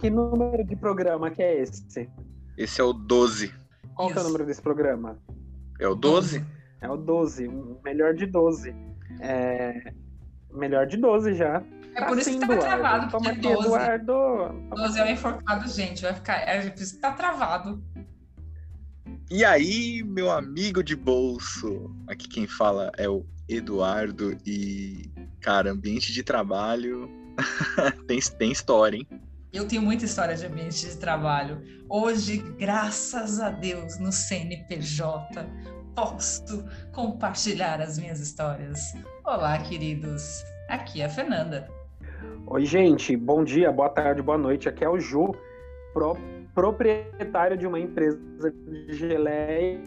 que número de programa que é esse? Esse é o 12. Qual que é o número desse programa? É o 12? É o 12, melhor de 12. É... Melhor de 12 já. É por isso que tá travado, Toma porque aqui, 12, Eduardo. 12 é o enforcado, gente. Vai ficar. É por isso que tá travado. E aí, meu amigo de bolso? Aqui quem fala é o Eduardo e, cara, ambiente de trabalho tem, tem história, hein? Eu tenho muita história de ambiente de trabalho. Hoje, graças a Deus, no CNPJ, posso compartilhar as minhas histórias. Olá, queridos. Aqui é a Fernanda. Oi, gente. Bom dia, boa tarde, boa noite. Aqui é o Ju, pro- proprietário de uma empresa de geleia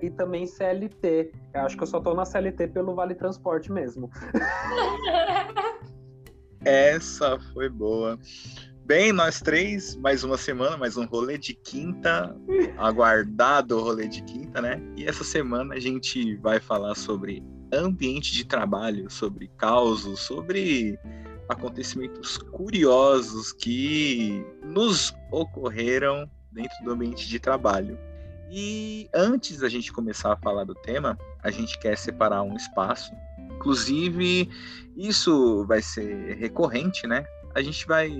e também CLT. Eu acho que eu só tô na CLT pelo Vale Transporte mesmo. Essa foi boa. Bem, nós três, mais uma semana, mais um rolê de quinta, aguardado rolê de quinta, né? E essa semana a gente vai falar sobre ambiente de trabalho, sobre causos, sobre acontecimentos curiosos que nos ocorreram dentro do ambiente de trabalho. E antes da gente começar a falar do tema, a gente quer separar um espaço. Inclusive, isso vai ser recorrente, né? A gente vai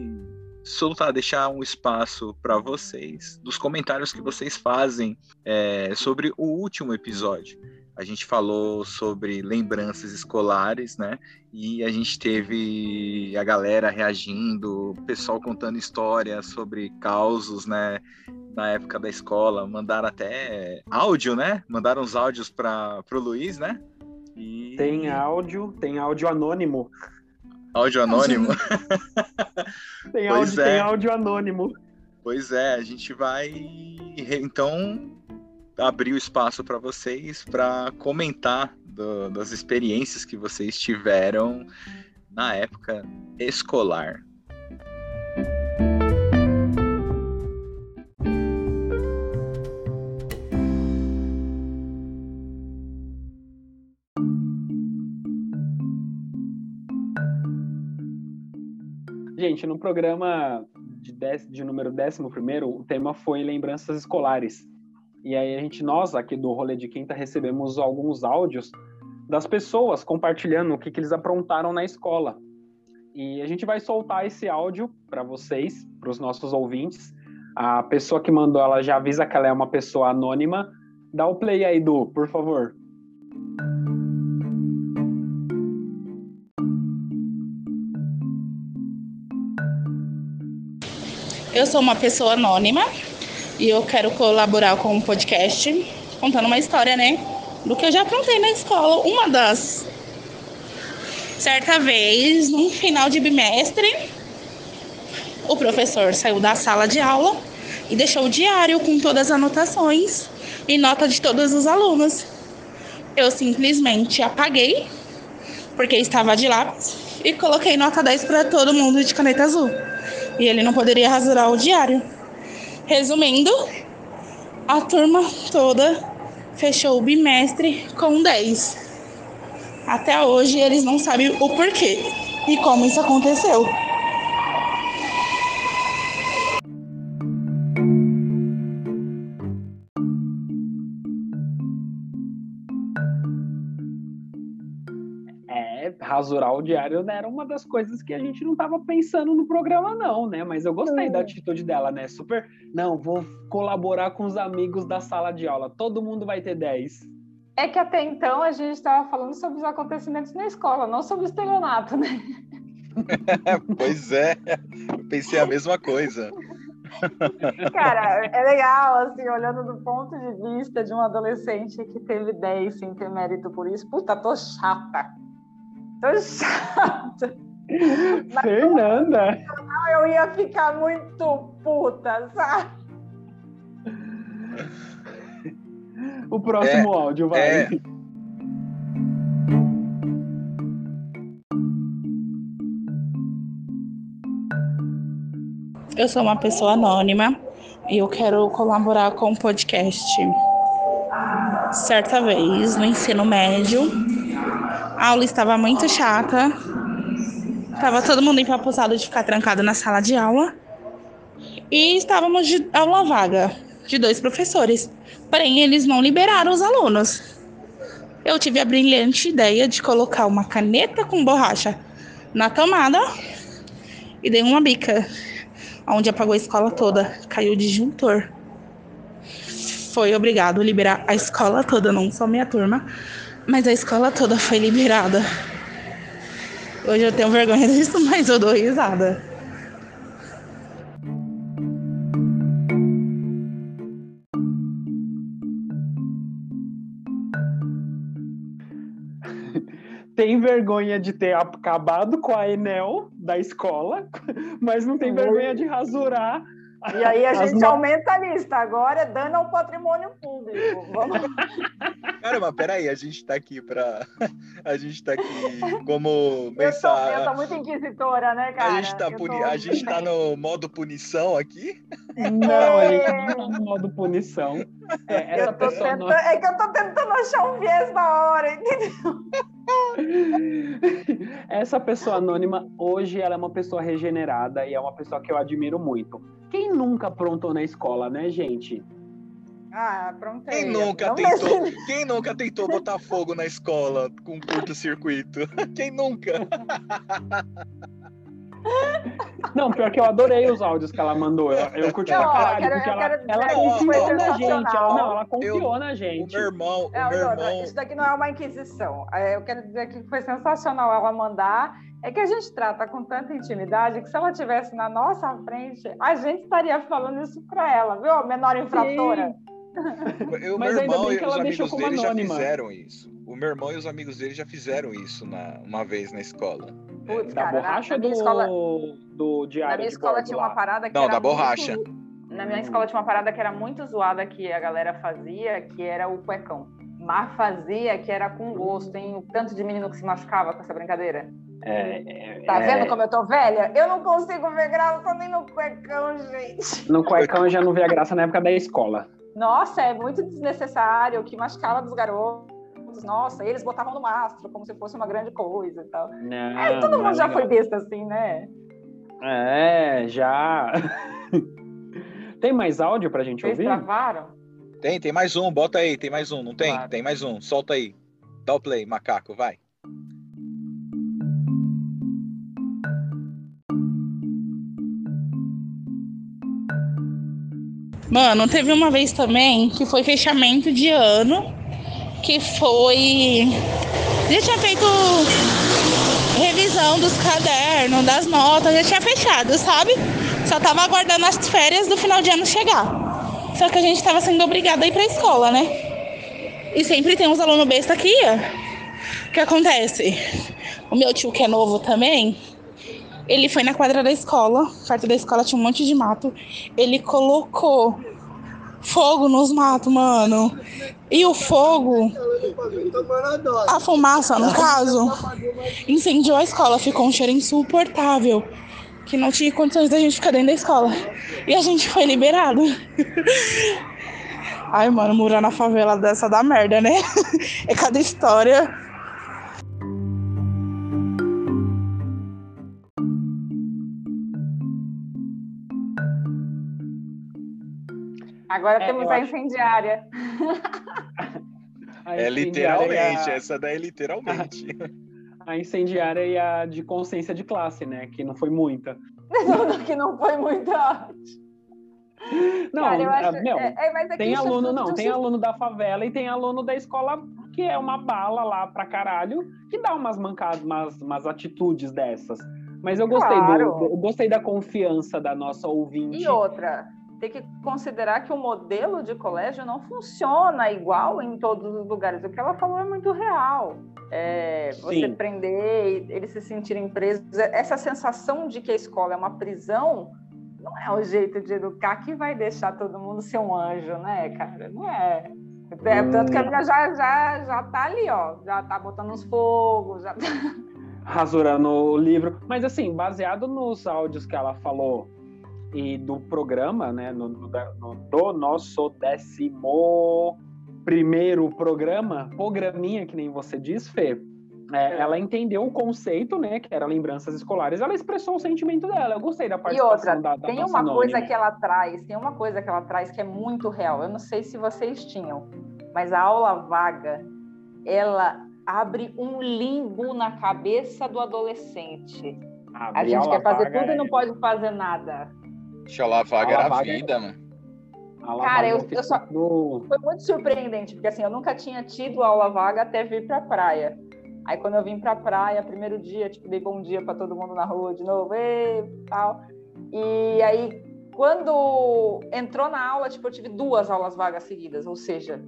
soltar, deixar um espaço para vocês, dos comentários que vocês fazem é, sobre o último episódio. A gente falou sobre lembranças escolares, né? E a gente teve a galera reagindo, o pessoal contando histórias sobre causos, né? Na época da escola, mandaram até áudio, né? Mandaram os áudios para o Luiz, né? E... Tem áudio, tem áudio anônimo. Áudio anônimo? Tem áudio, é. tem áudio anônimo. Pois é, a gente vai então abrir o espaço para vocês para comentar do- das experiências que vocês tiveram na época escolar. Gente, no programa de, dez- de número 11, o tema foi lembranças escolares. E aí a gente, nós aqui do Rolê de Quinta, recebemos alguns áudios das pessoas compartilhando o que, que eles aprontaram na escola. E a gente vai soltar esse áudio para vocês, para os nossos ouvintes. A pessoa que mandou, ela já avisa que ela é uma pessoa anônima. Dá o play aí, Du, por favor. Eu sou uma pessoa anônima e eu quero colaborar com o podcast contando uma história, né? Do que eu já aprontei na escola. Uma das. Certa vez, no final de bimestre, o professor saiu da sala de aula e deixou o diário com todas as anotações e nota de todos os alunos. Eu simplesmente apaguei, porque estava de lápis, e coloquei nota 10 para todo mundo de caneta azul e ele não poderia rasurar o diário. Resumindo, a turma toda fechou o bimestre com 10. Até hoje eles não sabem o porquê e como isso aconteceu. Rasurar o diário era uma das coisas que a gente não estava pensando no programa, não, né? Mas eu gostei da atitude dela, né? Super. Não, vou colaborar com os amigos da sala de aula. Todo mundo vai ter 10. É que até então a gente estava falando sobre os acontecimentos na escola, não sobre o estelionato, né? pois é, eu pensei a mesma coisa. Cara, é legal, assim, olhando do ponto de vista de um adolescente que teve 10 sem ter mérito por isso. Puta, tô chata. Tô chata. Fernanda! Eu ia ficar muito puta, sabe? O próximo áudio, vai. é. Eu sou uma pessoa anônima e eu quero colaborar com o podcast. Certa vez, no ensino médio, a aula estava muito chata. Tava todo mundo empapuçado de ficar trancado na sala de aula. e estávamos de aula vaga de dois professores. Porém, eles não liberaram os alunos. Eu tive a brilhante ideia de colocar uma caneta com borracha na tomada e dei uma bica, onde apagou a escola toda. Caiu o disjuntor. Foi obrigado a liberar a escola toda, não só minha turma, mas a escola toda foi liberada. Hoje eu tenho vergonha disso, mas eu dou risada. tem vergonha de ter acabado com a Enel da escola, mas não tem vergonha de rasurar. E aí a gente aumenta a lista. Agora é dano ao patrimônio público. Vamos... Cara, mas peraí, a gente tá aqui para A gente tá aqui como pensar. Eu muito inquisitora, né, cara? A gente, tá puni... tô... a gente tá no modo punição aqui? Não, a gente não tá no modo punição. É, essa pessoa tentando... não... é que eu tô tentando achar um viés da hora, entendeu? Essa pessoa anônima, hoje, ela é uma pessoa regenerada e é uma pessoa que eu admiro muito. Quem nunca aprontou na escola, né, gente? Ah, prontei. Quem nunca, tentou, quem nunca tentou botar fogo na escola com curto-circuito? Quem nunca? Não, pior que eu adorei os áudios que ela mandou. Eu, eu curti pra caralho, porque ela, ela confiou na gente. Ela, não, ela confiou eu, na gente. O meu irmão, é, o meu irmão... Isso daqui não é uma inquisição. É, eu quero dizer que foi sensacional ela mandar. É que a gente trata com tanta intimidade que se ela tivesse na nossa frente, a gente estaria falando isso para ela, viu? A menor infratora. Eu, Mas meu irmão e os amigos dele já fizeram isso. O meu irmão e os amigos dele já fizeram isso na, uma vez na escola. Putz, da cara, borracha na, na do, escola, do diário? Na minha escola tinha lá. uma parada que Não, da borracha. Muito, na minha escola tinha uma parada que era muito zoada que a galera fazia, que era o cuecão. Mas fazia que era com gosto, hein? O tanto de menino que se machucava com essa brincadeira. É, é, tá vendo como eu tô velha? Eu não consigo ver graça nem no cuecão, gente. No cuecão eu já não via graça na época da escola. Nossa, é muito desnecessário, que machucava dos garotos nossa, eles botavam no mastro como se fosse uma grande coisa e tal. Não, é, todo mundo já foi besta assim, né? É, já. tem mais áudio pra gente Vocês ouvir? travaram? Tem, tem mais um, bota aí, tem mais um, não tem? Claro. Tem mais um, solta aí. Dá o play, macaco, vai. Mano, teve uma vez também que foi fechamento de ano que foi. Já tinha feito revisão dos cadernos, das notas, já tinha fechado, sabe? Só tava aguardando as férias do final de ano chegar. Só que a gente tava sendo obrigada a ir pra escola, né? E sempre tem uns alunos besta que ia. O que acontece? O meu tio, que é novo também, ele foi na quadra da escola, perto da escola tinha um monte de mato. Ele colocou fogo nos matos, mano. E o fogo, a fumaça, no caso, incendiou a escola. Ficou um cheiro insuportável. Que não tinha condições da gente ficar dentro da escola. E a gente foi liberado. Ai, mano, morar na favela dessa da merda, né? É cada história. Agora é, temos a incendiária. a é literalmente, a... essa daí é literalmente. A incendiária e a de consciência de classe, né? Que não foi muita. que não foi muita. Não, Cara, acho, meu, é, é, tem aluno, não, tem aluno da favela e tem aluno da escola que é uma bala lá pra caralho, que dá umas mancadas, umas, umas atitudes dessas. Mas eu gostei, claro. do, eu gostei da confiança da nossa ouvinte. E outra, tem que considerar que o modelo de colégio não funciona igual em todos os lugares. O que ela falou é muito real. É, você prender, eles se sentirem presos, essa sensação de que a escola é uma prisão não é o jeito de educar que vai deixar todo mundo ser um anjo, né, cara? Não é. é tanto que a menina já, já, já tá ali, ó, já tá botando uns fogos, já tá... Rasurando o livro. Mas assim, baseado nos áudios que ela falou e do programa, né, no, no, no, do nosso décimo primeiro programa, programinha, que nem você diz, Fê, é, ela entendeu o conceito, né, que era lembranças escolares, ela expressou o sentimento dela. Eu gostei da E outra, da, da tem uma coisa que ela traz, tem uma coisa que ela traz que é muito real. Eu não sei se vocês tinham, mas a aula vaga, ela abre um limbo na cabeça do adolescente. A Abrir gente quer fazer tudo e não é- pode fazer nada. Deixa lá, vaga Aula era a vaga vida, mano. Cara, vaga eu- eu só- no- Foi muito surpreendente, porque assim, eu nunca tinha tido aula vaga até vir pra praia. Aí quando eu vim pra praia, primeiro dia, tipo, dei bom dia pra todo mundo na rua de novo, e tal. E aí, quando entrou na aula, tipo, eu tive duas aulas vagas seguidas, ou seja,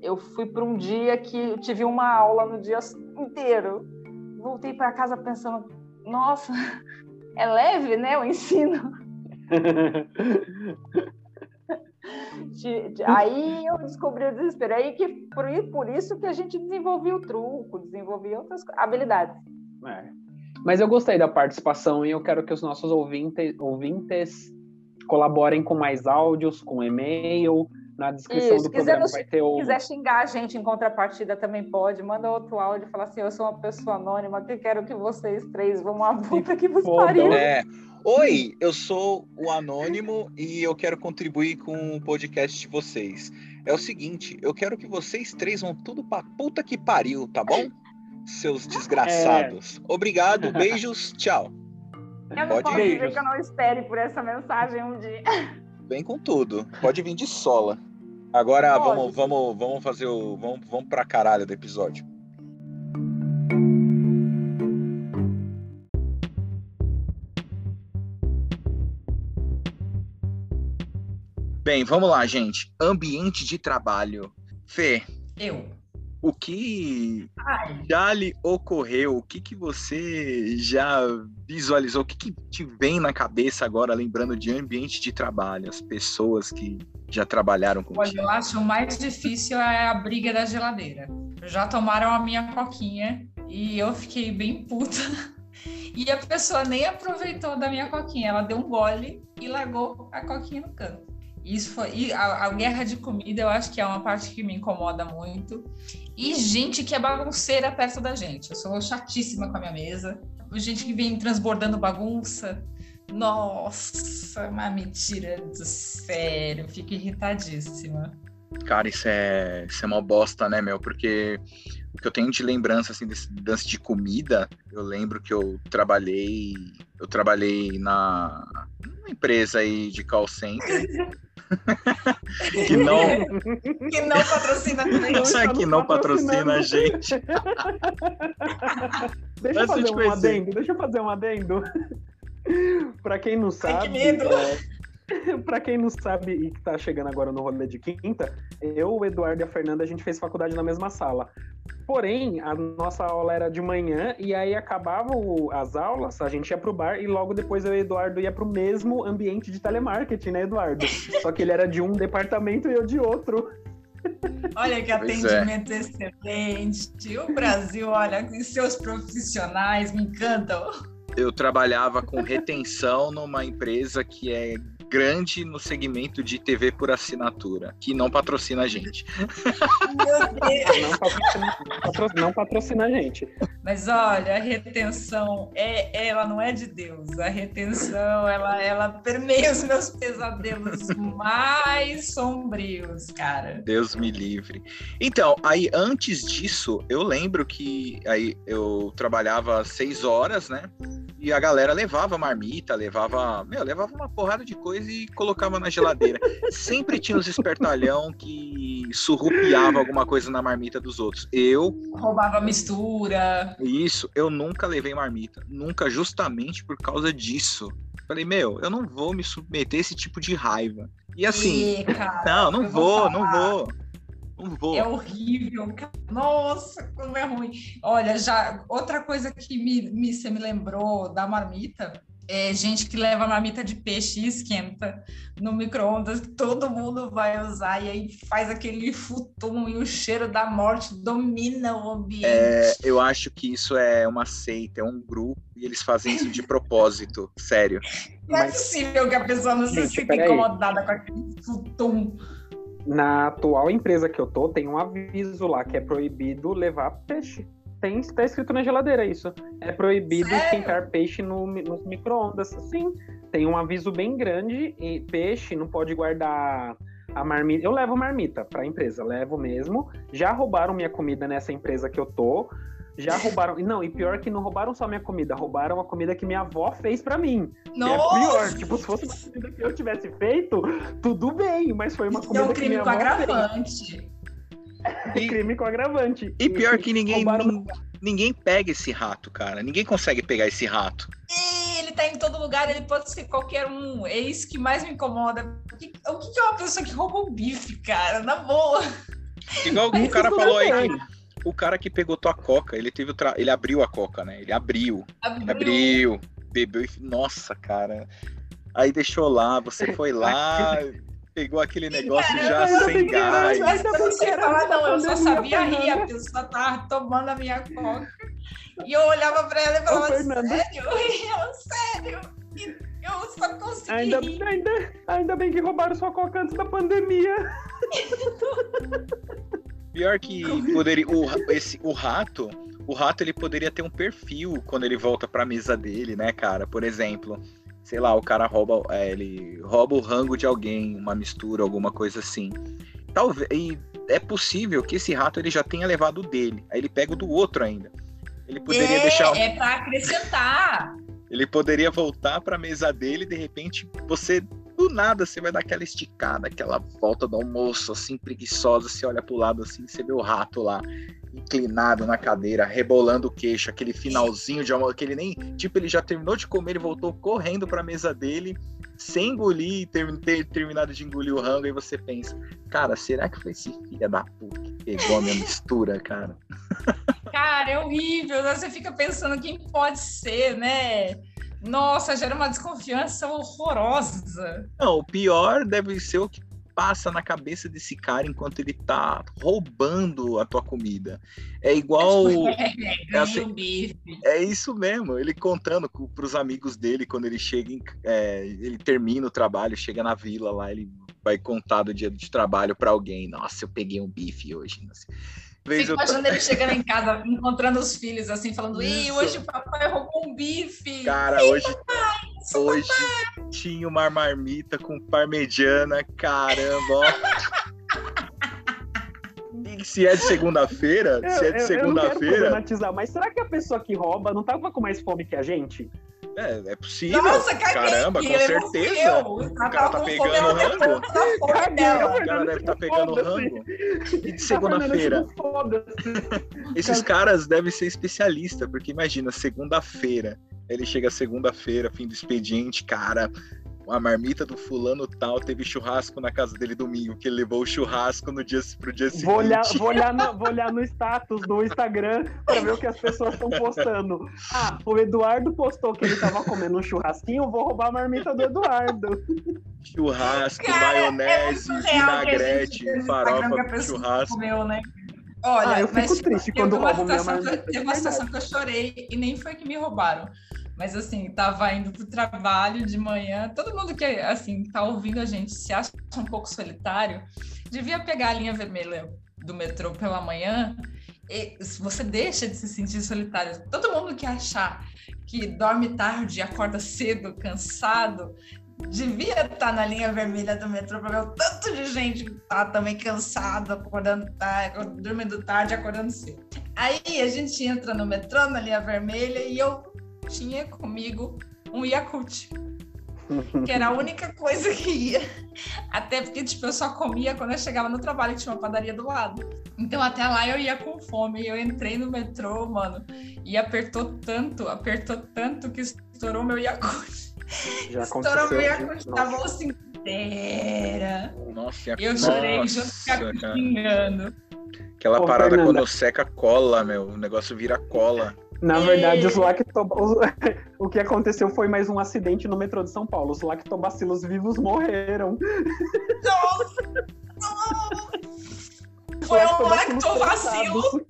eu fui para um dia que eu tive uma aula no dia inteiro. Voltei para casa pensando, nossa, é leve, né, o ensino. De- de- Aí eu descobri o desespero. Aí que por, por isso que a gente desenvolvia o truco, desenvolvia outras habilidades. É. Mas eu gostei da participação e eu quero que os nossos ouvintes, ouvintes colaborem com mais áudios, com e-mail. Na descrição Isso, do quiser programa vai ter o. Se quiser xingar a gente em contrapartida também pode. Manda outro áudio e fala assim: eu sou uma pessoa anônima que quero que vocês três vão à puta que vos pariu. É. Oi, eu sou o Anônimo e eu quero contribuir com o podcast de vocês. É o seguinte, eu quero que vocês três vão tudo pra puta que pariu, tá bom? Seus desgraçados. Obrigado, beijos, tchau. Eu não Pode posso dizer que eu não espere por essa mensagem um dia. Vem com tudo. Pode vir de sola. Agora Pode. vamos, vamos, vamos fazer o. Vamos, vamos pra caralho do episódio. Bem, vamos lá, gente. Ambiente de trabalho. Fê, Eu. o que Ai, já lhe ocorreu? O que, que você já visualizou? O que, que te vem na cabeça agora, lembrando de ambiente de trabalho? As pessoas que já trabalharam olha, contigo. eu acho o mais difícil é a briga da geladeira. Já tomaram a minha coquinha e eu fiquei bem puta. E a pessoa nem aproveitou da minha coquinha. Ela deu um gole e largou a coquinha no canto. Isso foi. E a, a guerra de comida eu acho que é uma parte que me incomoda muito. E gente que é bagunceira perto da gente. Eu sou chatíssima com a minha mesa. Gente que vem transbordando bagunça. Nossa, mas me tira do sério. Fico irritadíssima. Cara, isso é, isso é uma bosta, né, meu? Porque o que eu tenho de lembrança, assim, desse lance de comida, eu lembro que eu trabalhei, eu trabalhei na numa empresa aí de call center. que não, Que não patrocina que nos não patrocina a gente. Deixa eu fazer um adendo, deixa eu fazer um adendo. pra quem não sabe. que é, pra quem não sabe e que tá chegando agora no rolê de quinta, eu, o Eduardo e a Fernanda, a gente fez faculdade na mesma sala. Porém, a nossa aula era de manhã e aí acabava o- as aulas, a gente ia pro bar e logo depois eu e o Eduardo ia pro mesmo ambiente de telemarketing, né, Eduardo? Só que ele era de um departamento e eu de outro. Olha que Pois é. atendimento excelente. O Brasil, olha, e seus profissionais me encantam. Eu trabalhava com retenção numa empresa que é grande no segmento de TV por assinatura, que não patrocina a gente. Meu Deus. Não patrocina, patro- não patrocina a gente. Mas olha, a retenção é, ela não é de Deus. A retenção, ela, ela permeia os meus pesadelos mais sombrios, cara. Deus me livre. Então, aí antes disso, eu lembro que aí eu trabalhava seis horas, né? E a galera levava marmita, levava, meu, levava uma porrada de coisa e colocava na geladeira. Sempre tinha os espertalhão que surrupiava alguma coisa na marmita dos outros. Eu, Roubava mistura. isso, eu nunca levei marmita, nunca justamente por causa disso. Falei, meu, eu não vou me submeter a esse tipo de raiva. E assim, E, cara, não, não vou vou, não vou. Não vou. É horrível. Nossa, como é ruim. Olha, já outra coisa que me, me, você me lembrou da marmita é gente que leva marmita de peixe e esquenta no micro-ondas, que todo mundo vai usar, e aí faz aquele futum e o cheiro da morte domina o ambiente. É, eu acho que isso é uma seita, é um grupo e eles fazem isso de propósito, sério. não é mas- possível que a pessoa não se sinta incomodada com aquele futum. Na atual empresa que eu tô, tem um aviso lá que é proibido levar peixe. Tem, tá escrito na geladeira isso. É proibido Sério? esquentar peixe no, nos micro-ondas. Sim, tem um aviso bem grande e peixe não pode guardar a marmita. Eu levo marmita pra empresa, levo mesmo. Já roubaram minha comida nessa empresa que eu tô. Já roubaram. Não, e pior que não roubaram só minha comida, roubaram a comida que minha avó fez pra mim. Que é Nossa! pior. Tipo, se fosse uma comida que eu tivesse feito, tudo bem, mas foi uma é comida um que crime minha com avó fez. Agravante. E, Crime com agravante. e pior que ninguém, nin- ninguém pega esse rato, cara. Ninguém consegue pegar esse rato. E ele tá em todo lugar, ele pode ser qualquer um. É isso que mais me incomoda. O que, o que é uma pessoa que rouba um bife, cara? Na boa. Igual o cara tudo falou aí que o cara que pegou tua coca, ele teve o tra... ele abriu a coca, né? Ele abriu, Abriu. abriu, bebeu e nossa, cara. Aí deixou lá, você foi lá, pegou aquele negócio já ainda sem gás. Mas eu não sei Era falar, não. Eu só sabia rir. A pessoa tava tomando a minha coca. E eu olhava pra ela e falava, Fernanda. sério? E ela, sério? E eu só consegui Ainda, rir. ainda, ainda bem que roubaram sua coca antes da pandemia. Pior que poderia o, esse, o rato, o rato ele poderia ter um perfil quando ele volta pra mesa dele, né, cara? Por exemplo, sei lá, o cara rouba, é, ele rouba o rango de alguém, uma mistura, alguma coisa assim. Talvez e é possível que esse rato ele já tenha levado o dele, aí ele pega o do outro ainda. Ele poderia é, deixar, é pra acrescentar. ele poderia voltar pra mesa dele e de repente você do nada você vai dar aquela esticada, aquela volta do almoço assim preguiçosa, você olha pro lado assim, você vê o rato lá inclinado na cadeira, rebolando o queixo, aquele finalzinho de almoço, que ele nem, tipo, ele já terminou de comer, ele voltou correndo pra mesa dele, sem engolir, ter, ter terminado de engolir o rango, e você pensa, cara, será que foi esse filho da puta que pegou a minha mistura, cara? Cara, é horrível. né? Você fica pensando quem pode ser, né? Nossa, gera uma desconfiança horrorosa. Não, o pior deve ser o que passa na cabeça desse cara enquanto ele tá roubando a tua comida. É igual. É, ganha assim- um bife. É isso mesmo, ele contando co- pros amigos dele quando ele chega, em, é, ele termina o trabalho, chega na vila lá, ele vai contar do dia de trabalho pra alguém. Nossa, eu peguei um bife hoje. Fico eu tô- imaginando ele chegando em casa, encontrando os filhos, assim, falando: Ih, hoje o papai roubou um bife. Cara, hoje, hoje tinha uma marmita com parmegiana, caramba, ó. E se é de segunda-feira, se é de eu- eu não quero segunda-feira, problematizar, mas será que a pessoa que rouba não tava com mais fome que a gente? É, é possível. Nossa. Caramba, com eu não fui certeza. Eu. O cara tá com pegando rango. O cara deve estar pegando rango. E de segunda-feira, esses caras devem ser especialistas, porque imagina, segunda-feira, ele chega segunda-feira, fim do expediente, cara, a marmita do fulano tal teve churrasco na casa dele domingo, que ele levou o churrasco no dia, pro dia seguinte. Vou olhar, vou, olhar no, vou olhar no status do Instagram pra ver o que as pessoas estão postando. Ah, o Eduardo postou que ele tava comendo um churrasquinho, eu vou roubar a marmita do Eduardo. Churrasco, Cara, é maionese, gente vinagrete, farofa Instagram que a com pessoa churrasco. comeu, né? Olha, Ah, eu fico mas triste quando roubam minha marmita, Teve é uma situação que eu chorei e nem foi que me roubaram. Mas assim, tava indo pro trabalho de manhã. Todo mundo que assim tá ouvindo a gente se acha um pouco solitário, devia pegar a linha vermelha do metrô pela manhã. E você deixa de se sentir solitário. Todo mundo que achar que dorme tarde acorda cedo, cansado, devia estar na linha vermelha do metrô para ver o tanto de gente que tá também cansado, acordando tarde, dormindo tarde, acordando cedo. Aí a gente entra no metrô, na linha vermelha, e eu tinha comigo um Yakult, que era a única coisa que ia. Até porque, tipo, eu só comia quando eu chegava no trabalho, que tinha uma padaria do lado. Então, até lá eu ia com fome. Eu entrei no metrô, mano, e apertou tanto, apertou tanto que estourou meu Yakult. Já Estourou meu aconteceu. Yakult da bolsa inteira. Nossa, e a- Eu chorei junto com a Nossa. Aquela parada Fernanda. quando seca cola, meu. O negócio vira cola. Na verdade, os lacto... os- o que aconteceu foi mais um acidente no metrô de São Paulo. Os lactobacilos vivos morreram. Nossa! não! Foi um lactovacilo.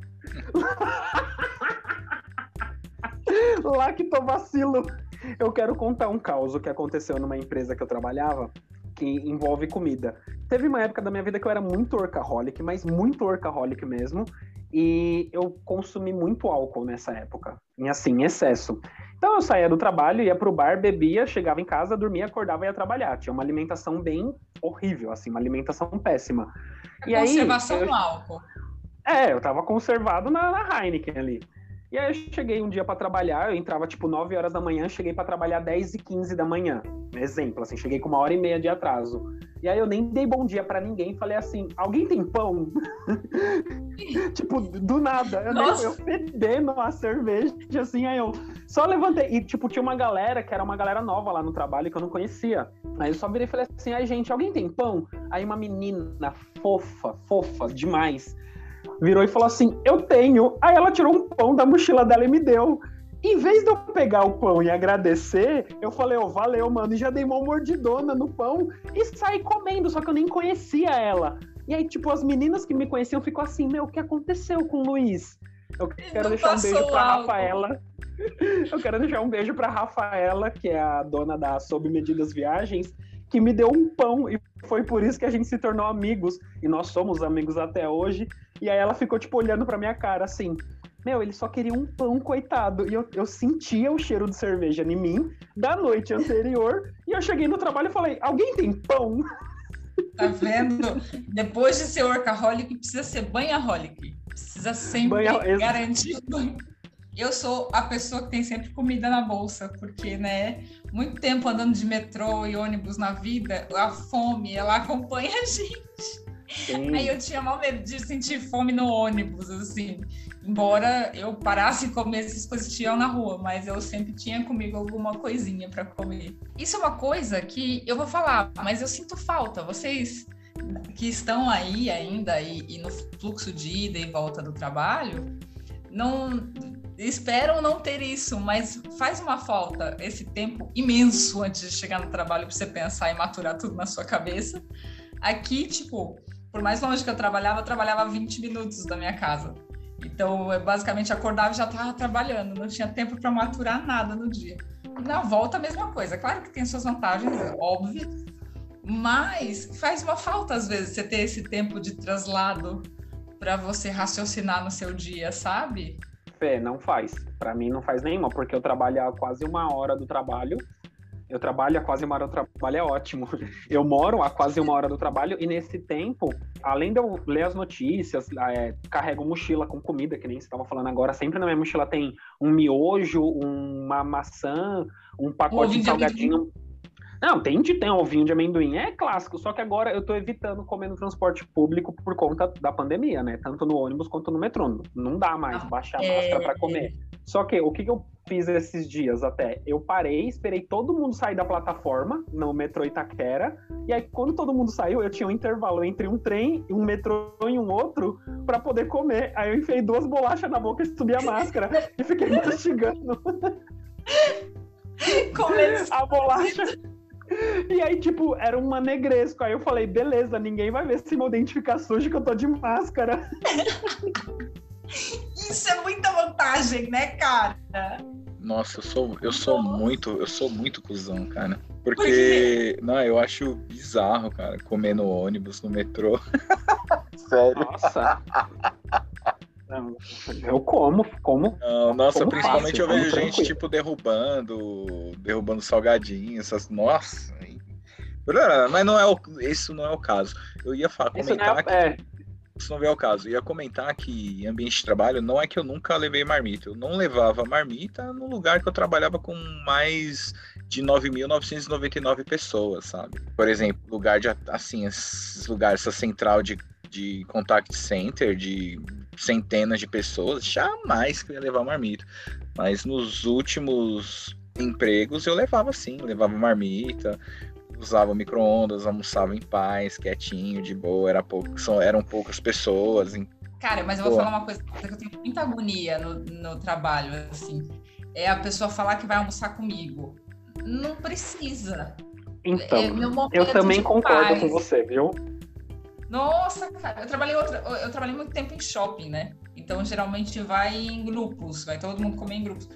Lactovacilo. Eu quero contar um caos que aconteceu numa empresa que eu trabalhava que envolve comida. Teve uma época da minha vida que eu era muito workaholic, mas muito workaholic mesmo. e eu consumi muito álcool nessa época, em assim, excesso. Então eu saía do trabalho, ia pro bar, bebia, chegava em casa, dormia, acordava e ia trabalhar. Tinha uma alimentação bem horrível, assim, uma alimentação péssima. A e conservação aí, eu... no álcool. É, eu tava conservado na, na Heineken ali. E aí eu cheguei um dia para trabalhar, eu entrava tipo 9 horas da manhã, cheguei para trabalhar 10 e 15 da manhã. Exemplo, assim, cheguei com uma hora e meia de atraso. E aí eu nem dei bom dia para ninguém, falei assim: alguém tem pão? tipo, do nada. Eu, nem, eu fedendo uma cerveja, assim, aí eu só levantei. E, tipo, tinha uma galera que era uma galera nova lá no trabalho que eu não conhecia. Aí eu só virei e falei assim: ai, gente, alguém tem pão? Aí uma menina fofa, fofa demais virou e falou assim: Eu tenho. Aí ela tirou um pão da mochila dela e me deu. Em vez de eu pegar o pão e agradecer, eu falei, oh, valeu, mano, e já dei uma mordidona no pão e saí comendo, só que eu nem conhecia ela. E aí, tipo, as meninas que me conheciam ficou assim, meu, o que aconteceu com o Luiz? Eu quero deixar um beijo pra algo. Rafaela. Eu quero deixar um beijo pra Rafaela, que é a dona da Sob Medidas Viagens, que me deu um pão e foi por isso que a gente se tornou amigos e nós somos amigos até hoje. E aí ela ficou tipo olhando para minha cara assim: "Meu, ele só queria um pão, coitado". E eu, eu sentia o cheiro de cerveja em mim da noite anterior e eu cheguei no trabalho e falei: "Alguém tem pão?" Tá vendo? Depois de ser workaholic, precisa ser banhaholic. Precisa sempre Banha... garantir banho. Eu sou a pessoa que tem sempre comida na bolsa, porque, né, muito tempo andando de metrô e ônibus na vida, a fome, ela acompanha a gente. Sim. Aí eu tinha mal medo de sentir fome no ônibus, assim. Embora eu parasse e comesse essas coisas que tinham na rua, mas eu sempre tinha comigo alguma coisinha para comer. Isso é uma coisa que eu vou falar, mas eu sinto falta. Vocês que estão aí ainda e, e no fluxo de ida e volta do trabalho, não esperam não ter isso, mas faz uma falta esse tempo imenso antes de chegar no trabalho para você pensar e maturar tudo na sua cabeça. Aqui, tipo, por mais longe que eu trabalhava, eu trabalhava 20 minutos da minha casa. Então, eu basicamente acordava e já estava trabalhando, não tinha tempo para maturar nada no dia. E na volta, a mesma coisa. Claro que tem suas vantagens, é óbvio, mas faz uma falta, às vezes, você ter esse tempo de traslado para você raciocinar no seu dia, sabe? Fê, não faz. Para mim não faz nenhuma, porque eu trabalho a quase uma hora do trabalho. Eu trabalho a quase uma hora do trabalho, é ótimo. Eu moro a quase uma hora do trabalho e nesse tempo, além de eu ler as notícias, é, carrego mochila com comida, que nem você estava falando agora, sempre na minha mochila tem um miojo, uma maçã, um pacote de salgadinho. Não, tem de tem ovinho de amendoim, é clássico, só que agora eu tô evitando comer no transporte público por conta da pandemia, né? Tanto no ônibus quanto no metrô. Não dá mais ah, baixar a é... máscara para comer. Só que o que, que eu fiz esses dias até? Eu parei, esperei todo mundo sair da plataforma no metrô Itaquera, e aí quando todo mundo saiu, eu tinha um intervalo entre um trem, um metrô e um outro para poder comer. Aí eu enfiei duas bolachas na boca e subi a máscara e fiquei mastigando. Comer a bolacha. E aí, tipo, era uma negresco. Aí eu falei, beleza, ninguém vai ver se meu dente fica sujo que eu tô de máscara. Isso é muita vantagem, né, cara? Nossa, eu sou, eu sou muito, eu sou muito cuzão, cara. Porque, Por não, eu acho bizarro, cara, comer no ônibus, no metrô. Sério. Nossa. Eu como, como. Não, nossa, como principalmente fácil, eu vejo gente, tranquilo. tipo, derrubando, derrubando salgadinho, essas. Nossa. Mas não é o, isso não é o caso. Eu ia falar, comentar é, que. É. Isso não é o caso. Eu ia comentar que em ambiente de trabalho não é que eu nunca levei marmita. Eu não levava marmita no lugar que eu trabalhava com mais de 9.999 pessoas, sabe? Por exemplo, lugar de assim, esses lugares, essa central de, de contact center, de centenas de pessoas, jamais que eu ia levar marmita. Mas nos últimos empregos eu levava sim, levava marmita, usava micro-ondas, almoçava em paz, quietinho, de boa, era pouco, são, eram poucas pessoas. Em... Cara, mas eu vou falar uma coisa que eu tenho muita agonia no, no trabalho, assim, é a pessoa falar que vai almoçar comigo. Não precisa. Então, é eu também concordo paz. com você, viu? Nossa, cara, eu trabalhei outra, eu trabalhei muito tempo em shopping, né? Então geralmente vai em grupos, vai todo mundo comer em grupos.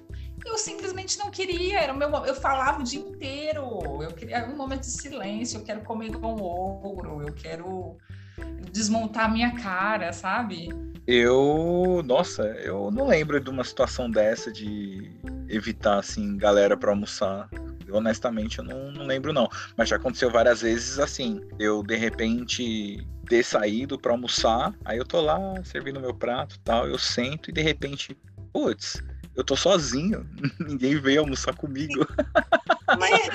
Eu simplesmente não queria, era o meu, eu falava o dia inteiro. Eu queria um momento de silêncio, eu quero comer com ogro, eu quero desmontar a minha cara, sabe? Eu, nossa, eu não lembro de uma situação dessa de evitar assim galera para almoçar. Honestamente, eu não, não, lembro não. Mas já aconteceu várias vezes assim. Eu de repente ter saído para almoçar, aí eu tô lá servindo meu prato, tal, eu sento e de repente, putz, eu tô sozinho, ninguém veio almoçar comigo. Mas,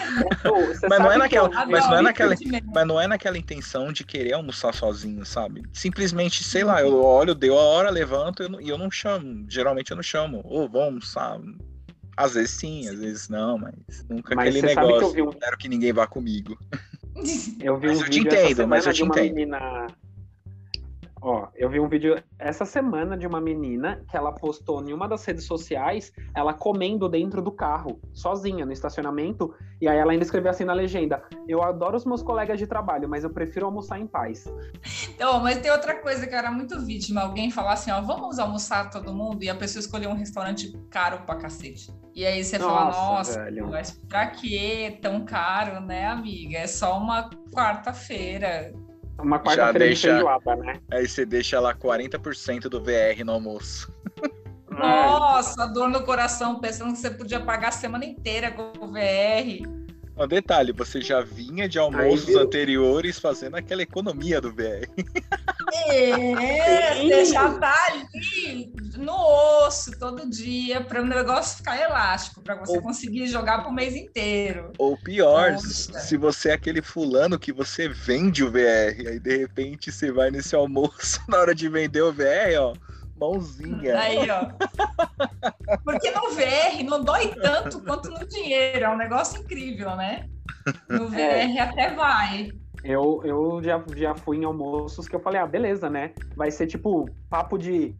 mas não é naquela, mas não é naquela, mas não é naquela intenção de querer almoçar sozinho, sabe? Simplesmente, sei lá, eu olho, deu a hora, levanto e eu, eu não chamo. Geralmente eu não chamo. Ou oh, vamos almoçar. Às vezes sim, às vezes não, mas nunca mas aquele negócio. Que eu um... quero que ninguém vá comigo. Eu vi um mas eu te entendo, mas eu te entendo. Menina Ó, eu vi um vídeo essa semana de uma menina que ela postou em uma das redes sociais, ela comendo dentro do carro, sozinha, no estacionamento, e aí ela ainda escreveu assim na legenda: Eu adoro os meus colegas de trabalho, mas eu prefiro almoçar em paz. Então, mas tem outra coisa que era muito vítima: alguém falar assim, ó, vamos almoçar todo mundo, e a pessoa escolher um restaurante caro pra cacete. E aí você nossa, fala, nossa, velho. mas pra que tão caro, né, amiga? É só uma quarta-feira uma quarta-feira deixa... de feijoada, né? Aí você deixa lá 40% do VR no almoço. Nossa, dor no coração, pensando que você podia pagar a semana inteira com o VR. Um detalhe, você já vinha de almoços Aí, anteriores fazendo aquela economia do VR. É, você já tá ali no osso todo dia para o negócio ficar elástico, para você Ou... conseguir jogar pro mês inteiro. Ou pior, Nossa. se você é aquele fulano que você vende o VR, aí de repente você vai nesse almoço na hora de vender o VR, ó Mãozinha. Aí, ó. Porque no VR não dói tanto quanto no dinheiro. É um negócio incrível, né? No VR é. até vai. Eu, eu já, já fui em almoços que eu falei, ah, beleza, né? Vai ser tipo papo de.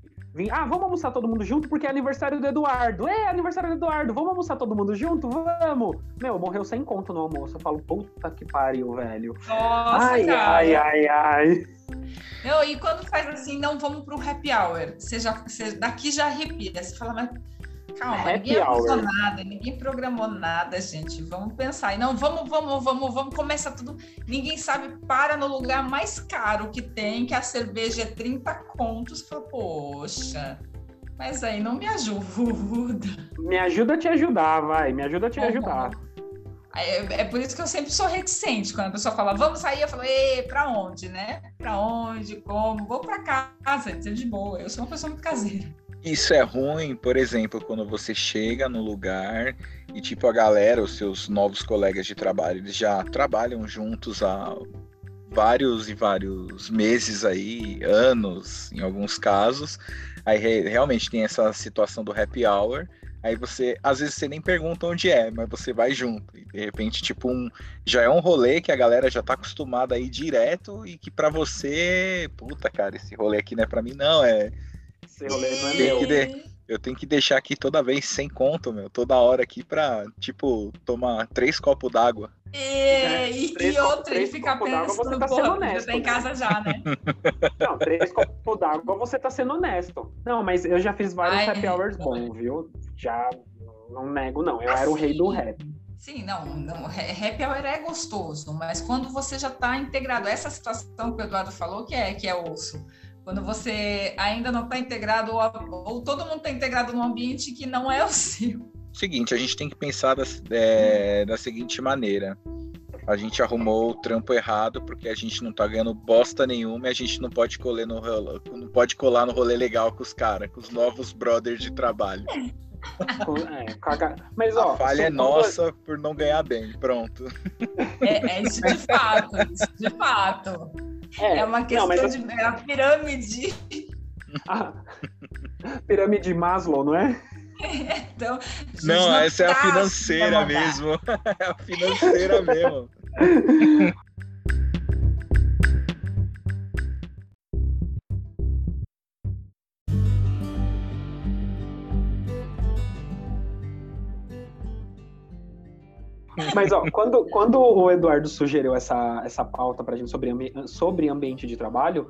Ah, vamos almoçar todo mundo junto porque é aniversário do Eduardo. É, aniversário do Eduardo, vamos almoçar todo mundo junto? Vamos! Meu, morreu sem conto no almoço. Eu falo, puta que pariu, velho. Nossa, ai, cara. ai, ai, ai. Não, e quando faz assim, não vamos pro happy hour, você já, você, daqui já arrepia. Você fala, mas calma, happy ninguém hour. nada, ninguém programou nada, gente. Vamos pensar. E não, vamos, vamos, vamos, vamos, começa tudo. Ninguém sabe, para no lugar mais caro que tem, que a cerveja é 30 contos. Fala, poxa. Mas aí não me ajuda. Me ajuda a te ajudar, vai. Me ajuda a te ajudar. É, é, por isso que eu sempre sou reticente. Quando a pessoa fala, vamos sair, eu falo, e pra onde, né? Pra onde, como? Vou pra casa, de boa. Eu sou uma pessoa muito caseira. Isso é ruim, por exemplo, quando você chega no lugar e, tipo, a galera, os seus novos colegas de trabalho, eles já trabalham juntos há vários e vários meses aí, anos, em alguns casos. Aí realmente tem essa situação do happy hour Aí você, às vezes você nem pergunta onde é, mas você vai junto. E de repente, tipo, um, já é um rolê que a galera já tá acostumada a ir direto e que para você, puta, cara, esse rolê aqui não é pra mim, não. É. Esse rolê não é meu. De, eu tenho que deixar aqui toda vez sem conto, meu, toda hora aqui pra, tipo, tomar três copos d'água. É, e, e outra, ele fica pensando, você tá sendo honesto. Tá em casa já, né? Não, três copos d'água você tá sendo honesto. Não, mas eu já fiz vários Ai, happy hours bons, viu? Já não nego, não. Eu assim, era o rei do rap. Sim, não, não, happy hour é gostoso, mas quando você já tá integrado, essa situação que o Eduardo falou, que é, que é osso, quando você ainda não está integrado, ou, ou todo mundo está integrado num ambiente que não é o seu seguinte, a gente tem que pensar da, é, da seguinte maneira. A gente arrumou o trampo errado porque a gente não tá ganhando bosta nenhuma e a gente não pode colar no, não pode colar no rolê legal com os caras, com os novos brothers de trabalho. É, mas, ó, a falha é nossa por não ganhar bem, pronto. É, é isso de fato, isso de fato. É, é uma questão não, de é a pirâmide. Ah, pirâmide Maslow, não é? então, não, não, essa é a tá financeira mesmo. É a financeira mesmo. Mas, ó, quando, quando o Eduardo sugeriu essa, essa pauta pra gente sobre, sobre ambiente de trabalho,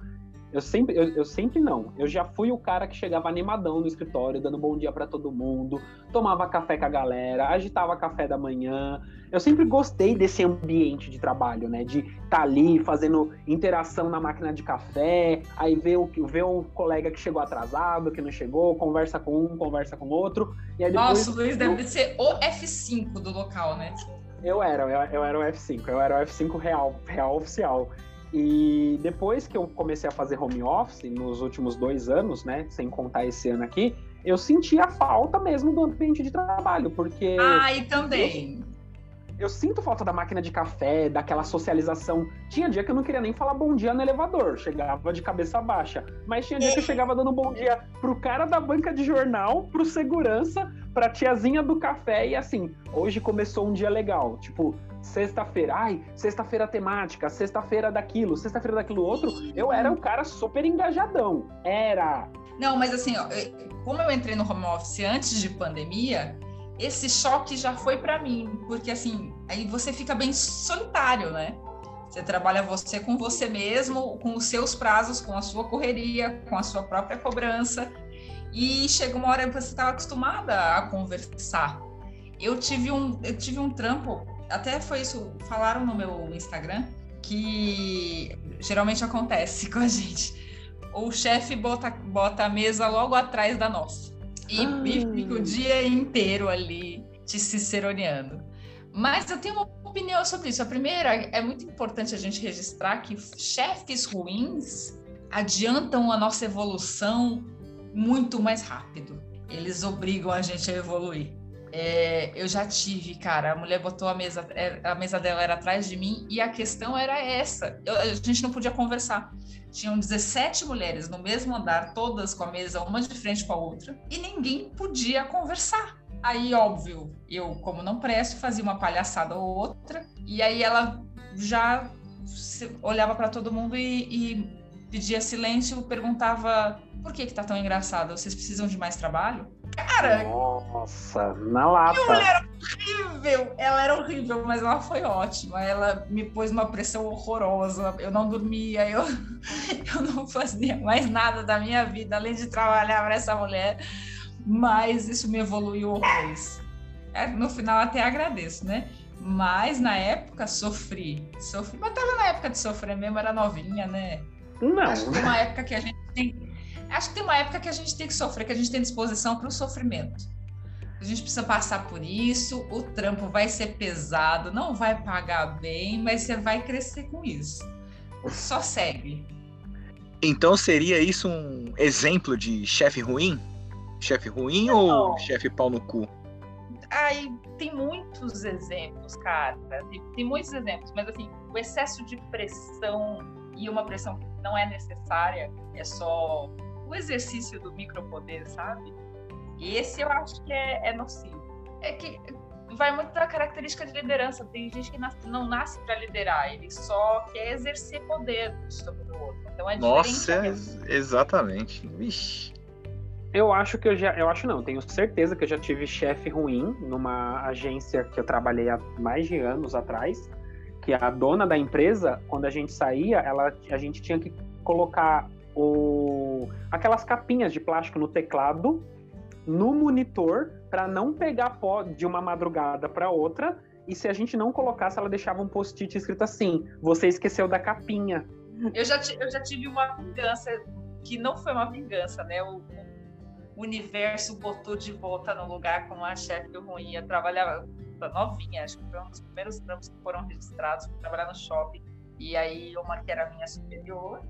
Eu sempre, eu, eu, sempre não. Eu já fui o cara que chegava animadão no escritório, dando bom dia para todo mundo, tomava café com a galera, agitava café da manhã. Eu sempre gostei desse ambiente de trabalho, né? De estar tá ali fazendo interação na máquina de café, aí ver o, ver o colega que chegou atrasado, que não chegou, conversa com um, conversa com outro. E aí depois, Nossa, o Luiz deve ser o F5 do local, né? Eu era, eu, eu era o F5, eu era o F5 real, real oficial. E depois que eu comecei a fazer home office, nos últimos dois anos, né, sem contar esse ano aqui, eu senti a falta mesmo do ambiente de trabalho, porque. Ah, e também. Eu, sinto falta da máquina de café, daquela socialização. Tinha dia que eu não queria nem falar bom dia no elevador, chegava de cabeça baixa. Mas tinha dia que eu chegava dando bom dia pro cara da banca de jornal, pro segurança, pra tiazinha do café, e assim, hoje começou um dia legal. Tipo, sexta-feira, ai, sexta-feira temática, sexta-feira daquilo, sexta-feira daquilo outro, eu era um cara super engajadão. Era. Não, mas assim, ó, como eu entrei no home office antes de pandemia, esse choque já foi para mim, porque assim, aí você fica bem solitário, né? Você trabalha você com você mesmo, com os seus prazos, com a sua correria, com a sua própria cobrança. E chega uma hora que você estava acostumada a conversar. Eu tive um, eu tive um trampo até foi isso, falaram no meu Instagram que geralmente acontece com a gente. O chefe bota, bota a mesa logo atrás da nossa. E, e fica o dia inteiro ali te ciceroneando. Mas eu tenho uma opinião sobre isso. A primeira, é muito importante a gente registrar que chefes ruins adiantam a nossa evolução muito mais rápido. Eles obrigam a gente a evoluir. É, eu já tive, cara, a mulher botou a mesa, é, a mesa dela era atrás de mim e a questão era essa. Eu, a gente não podia conversar. Tinham 17 mulheres no mesmo andar, todas com a mesa uma de frente com a outra, e ninguém podia conversar. Aí, óbvio, eu, como não presto, fazia uma palhaçada ou outra, e aí ela já olhava para todo mundo e, e, pedia silêncio, perguntava por que que tá tão engraçado? Vocês precisam de mais trabalho? Cara. Nossa, na lata. Ela era horrível. Ela era horrível, mas ela foi ótima. Ela me pôs uma pressão horrorosa. Eu não dormia, eu, eu não fazia mais nada da minha vida além de trabalhar para essa mulher. Mas isso me evoluiu horrores. É, no final até agradeço, né? Mas na época sofri. Sofri. Mas tava na época de sofrer mesmo, era novinha, né? Não. Acho que uma época que a gente tem Acho que tem uma época que a gente tem que sofrer, que a gente tem disposição para o sofrimento. A gente precisa passar por isso, o trampo vai ser pesado, não vai pagar bem, mas você vai crescer com isso. Só segue. Então seria isso um exemplo de chefe ruim? Chefe ruim não. ou chefe pau no cu? Aí tem muitos exemplos, cara. Tem, tem muitos exemplos, mas assim, o excesso de pressão e uma pressão que não é necessária, é só o exercício do micropoder, sabe? Esse eu acho que é, é nocivo. É que vai muito da característica de liderança. Tem gente que não nasce para liderar, ele só quer exercer poder sobre o outro. Então é Nossa, exatamente. Vixe. Eu acho que eu já, eu acho não, tenho certeza que eu já tive chefe ruim numa agência que eu trabalhei há mais de anos atrás, que a dona da empresa, quando a gente saía, ela, a gente tinha que colocar o, aquelas capinhas de plástico no teclado, no monitor, para não pegar pó de uma madrugada para outra. E se a gente não colocasse, ela deixava um post-it escrito assim: Você esqueceu da capinha. Eu já, eu já tive uma vingança que não foi uma vingança, né? O, o universo botou de volta no lugar com uma chefe ruim. Eu trabalhava novinha, acho que foi um dos primeiros trampos que foram registrados, trabalhar no shopping. E aí uma que era minha superior,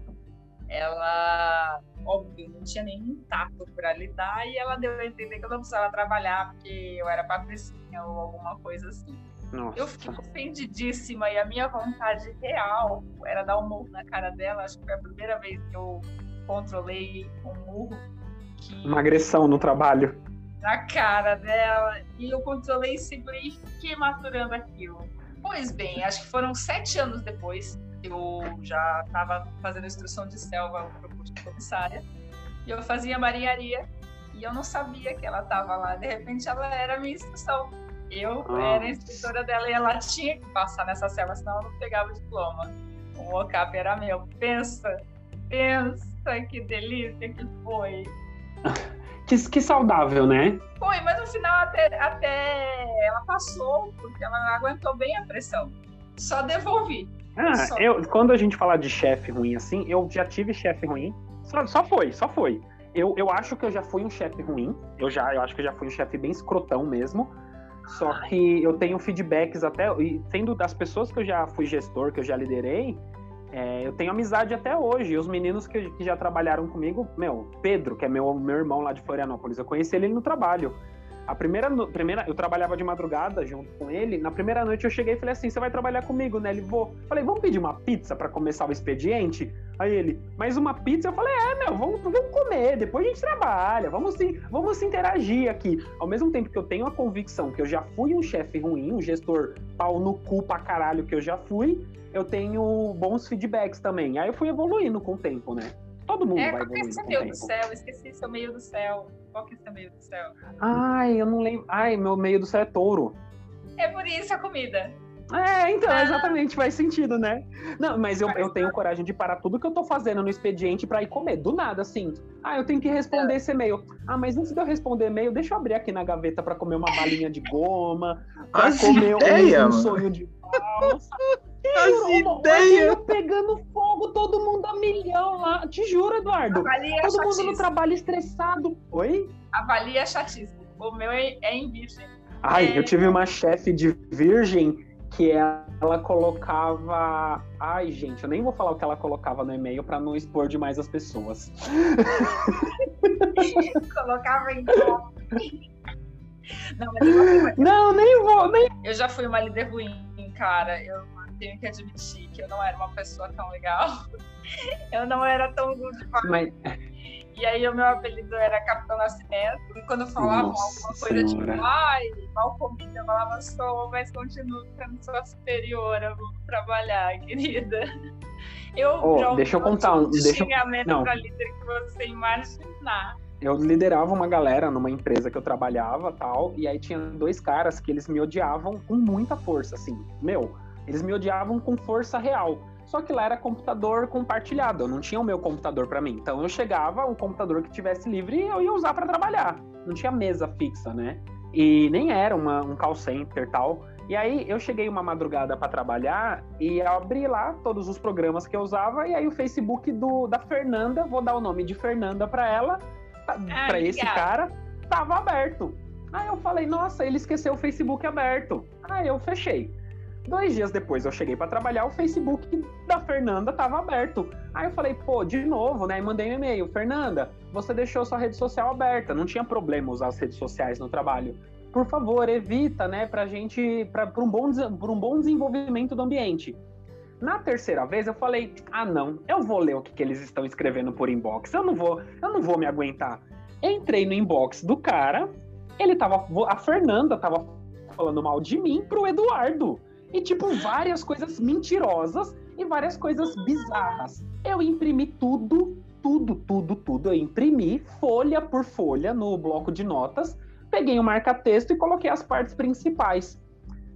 ela, óbvio, não tinha nenhum tato para lidar e ela deu a entender que eu não precisava trabalhar porque eu era patricinha ou alguma coisa assim. Nossa. Eu fiquei ofendidíssima e a minha vontade real era dar um murro na cara dela. Acho que foi a primeira vez que eu controlei um murro. Que... Uma agressão no trabalho. Na cara dela. E eu controlei e fiquei maturando aquilo. Pois bem, acho que foram sete anos depois eu já estava fazendo instrução de selva para o curso de comissária, e eu fazia marinharia, e eu não sabia que ela estava lá. De repente, ela era a minha instrução. Eu era a instrutora dela e ela tinha que passar nessa selva, senão ela não pegava o diploma. O mocap era meu. Pensa, Pensa que delícia que foi. Que, que saudável, né? Foi, mas no final até, até ela passou, porque ela aguentou bem a pressão. Só devolvi. Ah, Só. eu, quando a gente fala de chefe ruim assim, eu já tive chefe ruim. Só, só foi, só foi. Eu, eu acho que eu já fui um chefe ruim. Eu já, eu acho que eu já fui um chefe bem escrotão mesmo. Só que eu tenho feedbacks até. E sendo das pessoas que eu já fui gestor, que eu já liderei, é, eu tenho amizade até hoje. E os meninos que, que já trabalharam comigo, meu, Pedro, que é meu, meu irmão lá de Florianópolis, eu conheci ele no trabalho. A primeira, primeira, eu trabalhava de madrugada junto com ele. Na primeira noite eu cheguei e falei assim: você vai trabalhar comigo, né? Ele vou. Falei, vamos pedir uma pizza pra começar o expediente? Aí ele, mais uma pizza? Eu falei, é, meu, vamos, vamos comer, depois a gente trabalha, vamos se, vamos se interagir aqui. Ao mesmo tempo que eu tenho a convicção que eu já fui um chefe ruim, um gestor pau no cu pra caralho que eu já fui, eu tenho bons feedbacks também. Aí eu fui evoluindo com o tempo, né? Todo mundo É, vai qual que é evoluindo seu meio do céu? Esqueci seu meio do céu. Qual que é seu meio do céu? Ai, eu não lembro. Ai, meu meio do céu é touro. É por isso a comida. É, então, Ah. exatamente, faz sentido, né? Não, mas eu, eu tenho coragem de parar tudo que eu tô fazendo no expediente pra ir comer. Do nada, assim. Ah, eu tenho que responder esse e-mail. Ah, mas antes de eu responder e-mail, deixa eu abrir aqui na gaveta pra comer uma balinha de goma, pra As comer um- ideia, um, mano. sonho de valsa. As ideias. pegando fogo, todo mundo a milhão lá. Te juro, Eduardo. Avalia a Todo mundo no trabalho estressado. Oi? Avalia a chatice. O meu é, é em virgem. Ai, É. eu tive uma chefe de virgem que ela colocava. Ai, gente, eu nem vou falar o que ela colocava no e-mail pra não expor demais as pessoas. Colocava em. Não, mas eu Não, nem vou, nem. eu já fui uma líder ruim, cara. Eu tenho que admitir que eu não era uma pessoa tão legal. Eu não era tão good vibe. Mas, E aí o meu apelido era Capitão Nascimento. E quando falavam Nossa alguma coisa Senhora. tipo, ai, mal comida, eu falava, sou, mas continuo sendo sua superior, eu vou trabalhar, querida. Eu Ô, jogo deixa eu contar um- de deixa eu- xingamento não. pra líder que você imaginar. eu liderava uma galera numa empresa que eu trabalhava tal, e aí tinha dois caras que eles me odiavam com muita força, assim. Meu, eles me odiavam com força real. Só que lá era computador compartilhado, eu não tinha o meu computador pra mim. Então eu chegava, o computador que tivesse livre, eu ia usar pra trabalhar. Não tinha mesa fixa, né? E nem era uma, um call center e tal. E aí eu cheguei uma madrugada pra trabalhar e eu abri lá todos os programas que eu usava e aí o Facebook do, da Fernanda, vou dar o nome de Fernanda pra ela, pra pra esse cara, tava aberto. Aí eu falei, nossa, ele esqueceu o Facebook aberto. Aí eu fechei. Dois dias depois eu cheguei pra trabalhar, o Facebook da Fernanda tava aberto. Aí eu falei, pô, de novo, né? E mandei um e-mail. Fernanda, você deixou sua rede social aberta. Não tinha problema usar as redes sociais no trabalho. Por favor, evita, né? Pra gente. Pra um, bom, um bom desenvolvimento do ambiente. Na terceira vez eu falei, ah não, eu vou ler o que, que eles estão escrevendo por inbox. Eu não vou, eu não vou me aguentar. Entrei no inbox do cara, ele tava. A Fernanda tava falando mal de mim pro Eduardo. E, tipo, várias coisas mentirosas e várias coisas bizarras. Eu imprimi tudo, tudo, tudo, tudo. Eu imprimi folha por folha no bloco de notas, peguei o marca-texto e coloquei as partes principais.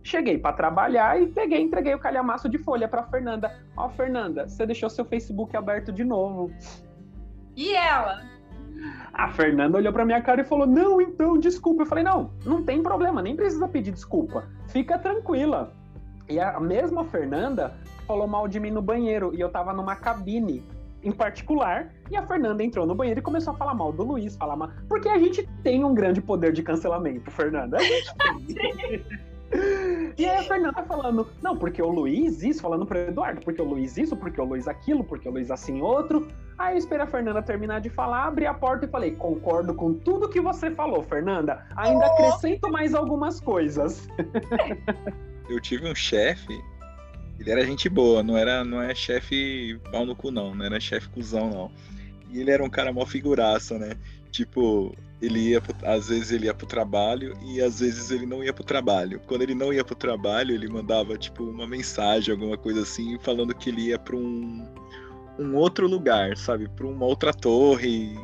Cheguei para trabalhar e peguei, entreguei o calhamaço de folha para Fernanda. Ó, Fernanda, você deixou seu Facebook aberto de novo. E ela? A Fernanda olhou pra minha cara e falou: Não, então, desculpa. Eu falei: Não, não tem problema, nem precisa pedir desculpa. Fica tranquila. E a mesma Fernanda falou mal de mim no banheiro e eu tava numa cabine em particular. E a Fernanda entrou no banheiro e começou a falar mal do Luiz, falar mal. Porque a gente tem um grande poder de cancelamento, Fernanda. A gente tem. E aí a Fernanda falando, não, porque o Luiz isso, falando pro Eduardo, porque o Luiz isso, porque o Luiz aquilo, porque o Luiz assim outro. Aí eu esperei a Fernanda terminar de falar, abri a porta e falei, concordo com tudo que você falou, Fernanda. Ainda Oh. acrescento mais algumas coisas. Eu tive um chefe, ele era gente boa, não era não é chefe pau no cu não, não era chefe cuzão não. E ele era um cara mó figuraça, né? Tipo, ele ia pro- às vezes ele ia pro trabalho e às vezes ele não ia pro trabalho. Quando ele não ia pro trabalho, ele mandava tipo uma mensagem, alguma coisa assim, falando que ele ia para um um outro lugar, sabe? Para uma outra torre,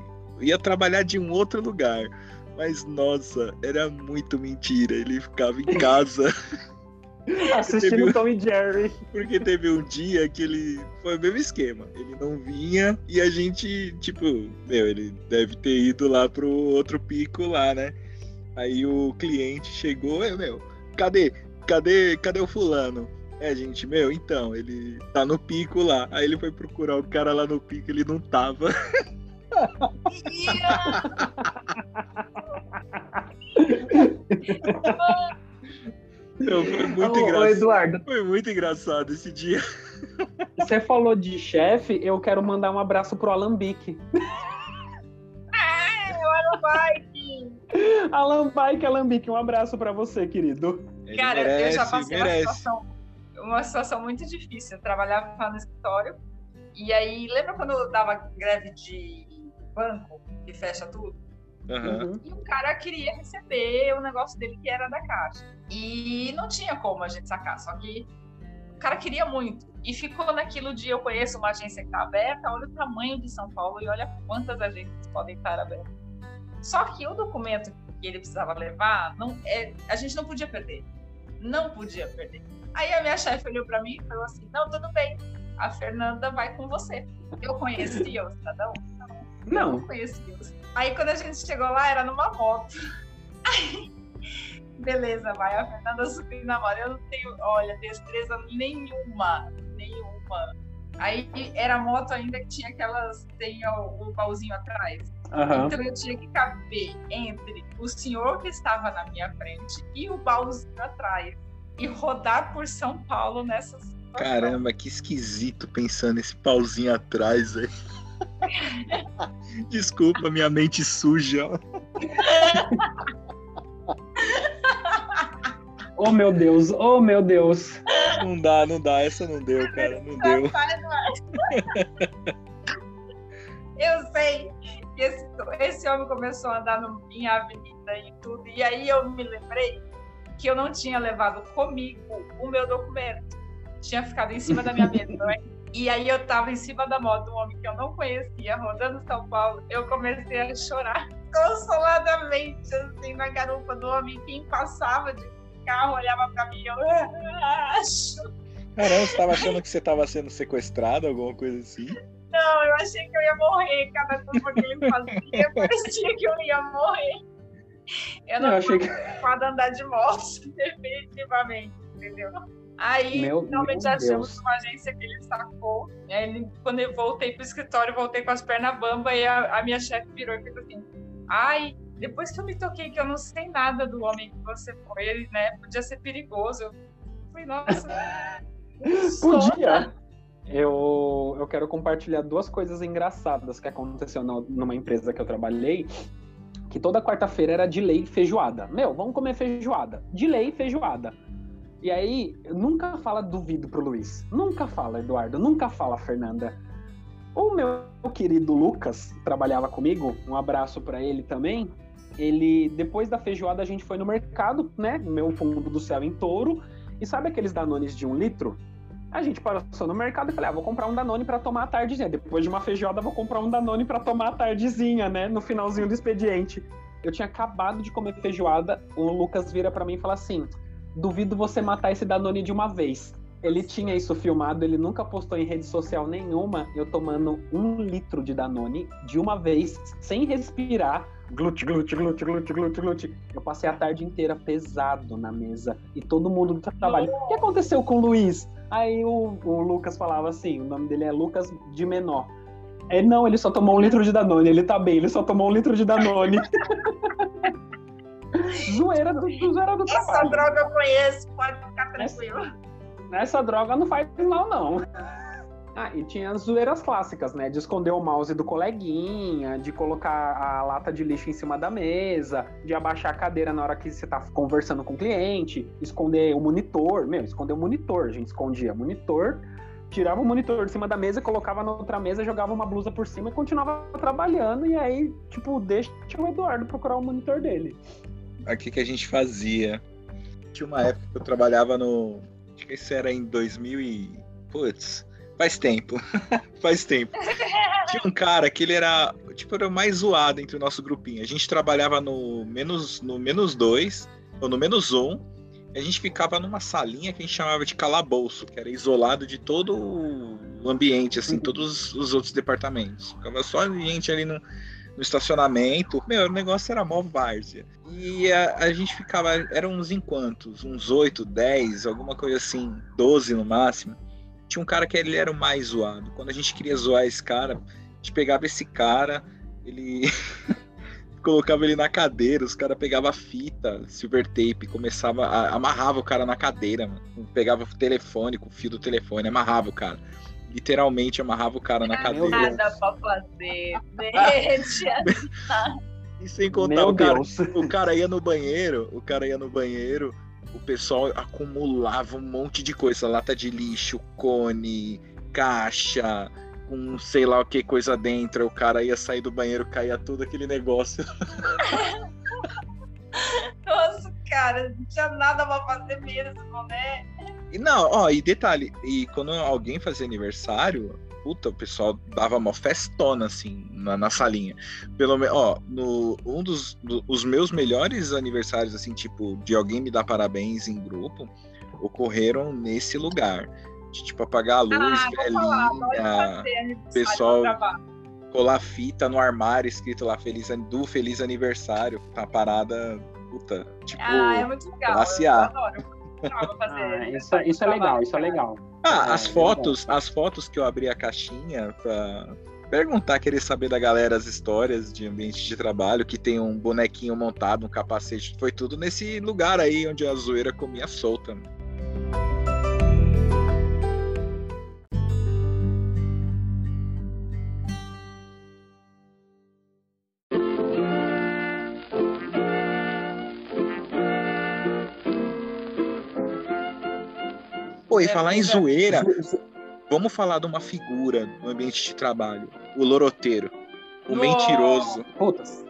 ia trabalhar de um outro lugar. Mas nossa, era muito mentira. Ele ficava em casa Assistindo Teve- Tom e Jerry. Porque teve um dia que ele foi o mesmo esquema. Ele não vinha e a gente, tipo, meu, ele deve ter ido lá pro outro pico lá, né? Aí o cliente chegou, "Ei, meu, cadê? Cadê, cadê o fulano? É, gente, meu, então, ele tá no pico lá. Aí ele foi procurar o cara lá no pico, ele não tava. Meu, foi muito ô, engraçado. Eduardo, Foi muito engraçado esse dia. você falou de chefe, eu quero mandar um abraço pro Alambique. Alambique, Alambique, um abraço pra você, querido. Ele Cara, eu merece, já passei uma situação, uma situação muito difícil. Eu trabalhava lá no escritório. E aí, lembra quando eu dava greve de banco, que fecha tudo? Uhum. E o cara queria receber o negócio dele que era da caixa. E não tinha como a gente sacar, só que o cara queria muito. E ficou naquilo de eu conheço uma agência que está aberta, olha o tamanho de São Paulo e olha quantas agências podem estar abertas. Só que o documento que ele precisava levar, não, é, a gente não podia perder. Não podia perder. Aí a minha chefe olhou para mim e falou assim: Não, tudo bem, a Fernanda vai com você. Eu conhecia o cidadão? Não. Eu Não. não conhecia. Aí quando a gente chegou lá, era numa moto. Aí, beleza, vai. A Fernanda subiu na moto. Eu não tenho, olha, destreza nenhuma. Nenhuma. Aí era moto ainda que tinha aquelas. Tem o, o baúzinho atrás. Aham. Então eu tinha que caber entre o senhor que estava na minha frente e o baúzinho atrás. E rodar por São Paulo nessa situação. Caramba, que esquisito pensando nesse pauzinho atrás, velho. Desculpa, minha mente suja. Oh, meu Deus, oh, meu Deus. Não dá, não dá. Essa não deu, cara. Não deu. Eu sei que esse, esse homem começou a andar no, em avenida e tudo. E aí eu me lembrei que eu não tinha levado comigo o meu documento. Tinha ficado em cima da minha mesa, não é? E aí eu tava em cima da moto, um homem que eu não conhecia, rodando São Paulo. Eu comecei a chorar consoladamente, assim, na garupa do homem. Quem passava de carro olhava pra mim e eu acho. Caramba, você tava achando que você tava sendo sequestrado, alguma coisa assim? Não, eu achei que eu ia morrer. Cada coisa que ele fazia, parecia que eu ia morrer. Eu não Eu achei que. andar de moto, definitivamente, entendeu? Aí, Meu- finalmente meu achamos Deus. uma agência que ele sacou. Aí Ele, quando eu voltei pro escritório, voltei com as pernas bamba e a, a minha chefe virou e fez assim: Ai, depois que eu me toquei que eu não sei nada do homem que você foi, né? Podia ser perigoso. Eu falei, nossa. Podia. Eu, eu quero compartilhar duas coisas engraçadas que aconteceu numa empresa que eu trabalhei. Que toda quarta-feira era de lei feijoada. Meu, vamos comer feijoada. De lei feijoada. E aí, nunca fala duvido pro Luiz. Nunca fala, Eduardo. Nunca fala, Fernanda. O meu querido Lucas trabalhava comigo. Um abraço pra ele também. Ele, depois da feijoada, a gente foi no mercado, né? Meu fundo do céu em touro. E sabe aqueles danones de um litro? A gente passou no mercado e falei, ah, vou comprar um Danone pra tomar a tardezinha. Depois de uma feijoada, vou comprar um Danone pra tomar a tardezinha, né? No finalzinho do expediente. Eu tinha acabado de comer feijoada, o Lucas vira pra mim e fala assim: duvido você matar esse Danone de uma vez. Ele tinha isso filmado, ele nunca postou em rede social nenhuma, eu tomando um litro de Danone de uma vez, sem respirar. Glute, glute, glute, glute, glute, glute. Eu passei a tarde inteira pesado na mesa e todo mundo do trabalho. O que aconteceu com o Luiz? Aí o, o Lucas falava assim: o nome dele é Lucas de Menor. É, não, ele só tomou um litro de Danone, ele tá bem, ele só tomou um litro de Danone. zoeira do, do zoeira do Essa trabalho. droga eu conheço, pode ficar tranquilo. Essa droga não faz mal, não. Ah, e tinha as zoeiras clássicas, né? De esconder o mouse do coleguinha, de colocar a lata de lixo em cima da mesa, de abaixar a cadeira na hora que você tá conversando com o cliente, esconder o monitor. Meu, esconder o monitor. A gente escondia o monitor, tirava o monitor de cima da mesa, colocava na outra mesa, jogava uma blusa por cima e continuava trabalhando. E aí, tipo, deixa o Eduardo procurar o monitor dele. Aqui que a gente fazia. Tinha uma época que eu trabalhava no. Acho que isso era em 2000 e. Putz, faz tempo. faz tempo. Tinha um cara que ele era. Tipo, era o mais zoado entre o nosso grupinho. A gente trabalhava no menos, no menos dois, ou no menos um. a gente ficava numa salinha que a gente chamava de calabouço, que era isolado de todo o ambiente, assim, todos os outros departamentos. Ficava só a gente ali no, no estacionamento. Meu, o negócio era mó várzea. E a, a, gente ficava, eram uns enquantos, uns 8, 10, alguma coisa assim, 12 no máximo. Tinha um cara que ele era o mais zoado. Quando a gente queria zoar esse cara, a gente pegava esse cara, ele colocava ele na cadeira, os caras pegavam fita, silver tape, começava, a, amarrava o cara na cadeira, mano. Pegava o telefone, com o fio do telefone, amarrava o cara. Literalmente amarrava o cara na cadeira. Nada pra fazer, deixa. e sem contar, o cara, o cara ia no banheiro, o cara ia no banheiro, o pessoal acumulava um monte de coisa, lata de lixo, cone, caixa, com sei lá o que coisa dentro, o cara ia sair do banheiro, caía tudo aquele negócio. Nossa, cara, não tinha nada pra fazer mesmo, né? E não, ó, e detalhe, e quando alguém fazia aniversário, puta, o pessoal dava uma festona, assim, na, na salinha. Pelo menos, ó, no, um dos do, os meus melhores aniversários, assim, tipo, de alguém me dar parabéns em grupo, ocorreram nesse lugar de tipo apagar a luz, ah, velhinha, pessoal colar fita no armário escrito lá feliz do feliz aniversário, tá parada, puta, tipo, ah, é muito legal. A. Ah, isso, isso é legal, isso é legal. Ah, é, as fotos, as fotos que eu abri a caixinha pra perguntar, querer saber da galera as histórias de ambiente de trabalho, que tem um bonequinho montado, um capacete, foi tudo nesse lugar aí onde a zoeira comia solta. Pô, e é, falar em zoeira, vamos falar de uma figura no ambiente de trabalho. O loroteiro. O oh, mentiroso. Putas.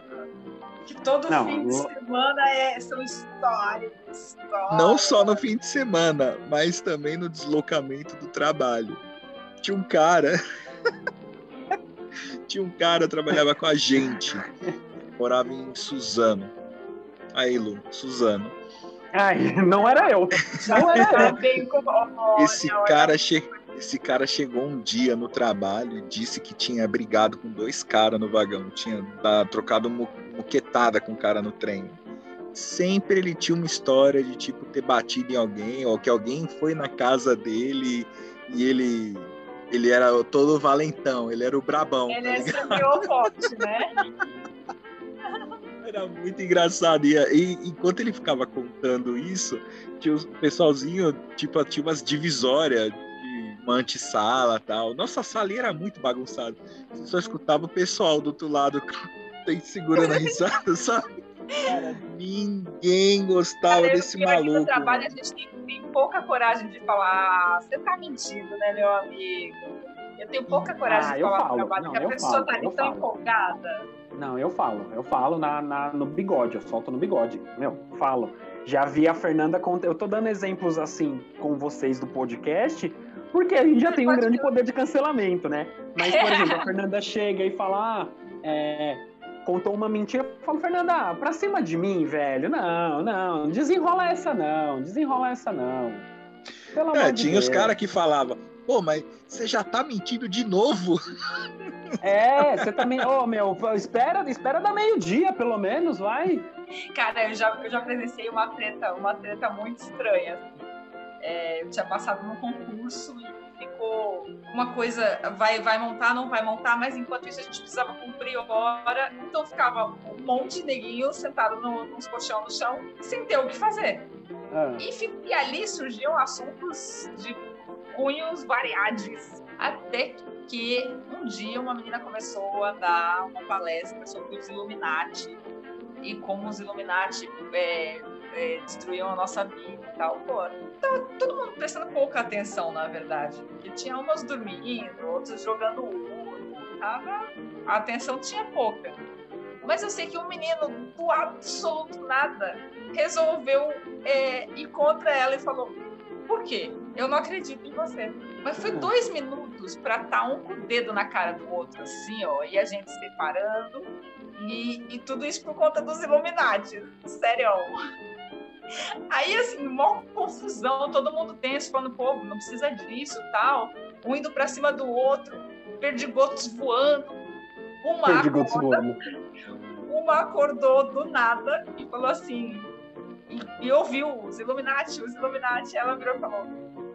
Que todo não, fim de semana é, são histórias, histórias. Não só no fim de semana, mas também no deslocamento do trabalho. Tinha um cara. Tinha um cara que trabalhava com a gente. Morava em Suzano. Aí, Lu, Suzano. Ai, não era eu. Não era eu. Esse cara, che... Esse cara chegou um dia no trabalho e disse que tinha brigado com dois caras no vagão. Tinha trocado muquetada com o cara no trem. Sempre ele tinha uma história de tipo ter batido em alguém, ou que alguém foi na casa dele e ele ele era todo valentão, ele era o brabão. Ele tá é forte, né? Era muito engraçado. E, e, enquanto ele ficava contando isso, tinha o pessoalzinho, tipo, tinha umas divisórias de uma antessala e tal. Nossa sala era muito bagunçada. Você só escutava o pessoal do outro lado segurando a risada, sabe? Cara, ninguém gostava Cara, desse maluco. No trabalho a gente tem, tem, pouca coragem de falar, ah, você tá mentindo, né, meu amigo? Eu tenho pouca coragem ah, de falar no trabalho, não, porque a pessoa falo, tá ali tão falo. empolgada. Não, eu falo, eu falo na, na, no bigode, eu solto no bigode. Meu, falo. Já vi a Fernanda. Eu tô dando exemplos assim com vocês do podcast, porque a gente já tem um grande poder de cancelamento, né? Mas, por exemplo, a Fernanda chega e fala: ah, é, contou uma mentira. Eu falo, Fernanda, pra cima de mim, velho. Não, não, desenrola essa não, desenrola essa não. Pelo é, tinha de os caras que falavam, pô, mas você já tá mentindo de novo? É, você também. Ô, oh, meu, espera, espera da meio-dia, pelo menos, vai. Cara, eu já, eu já presenciei uma treta, uma treta muito estranha. É, eu tinha passado num concurso e ficou uma coisa, vai, vai montar, não vai montar, mas enquanto isso a gente precisava cumprir hora, então ficava um monte de neguinho sentado no, nos colchão no chão, sem ter o que fazer. Ah. E, e ali surgiam assuntos de cunhos variados. Até que um dia uma menina começou a dar uma palestra sobre os Illuminati e como os Illuminati é, é, destruíam a nossa vida e tal. Pô, tava todo mundo prestando pouca atenção, na verdade. Porque tinha umas dormindo, outros jogando Uno, tava... a atenção tinha pouca. Mas eu sei que um menino, do absoluto nada, resolveu é, ir contra ela e falou: Por quê? Eu não acredito em você. Mas foi dois minutos para estar tá um com o dedo na cara do outro, assim, ó, e a gente separando. E, e tudo isso por conta dos Illuminati, sério. Aí, assim, mó confusão, todo mundo tenso, falando, pô, não precisa disso, tal. Um indo pra cima do outro, perdigotos voando. Uma Perdigotos acorda, voando. uma acordou do nada e falou assim, e, e ouviu os Illuminati, os Illuminati, ela virou e falou,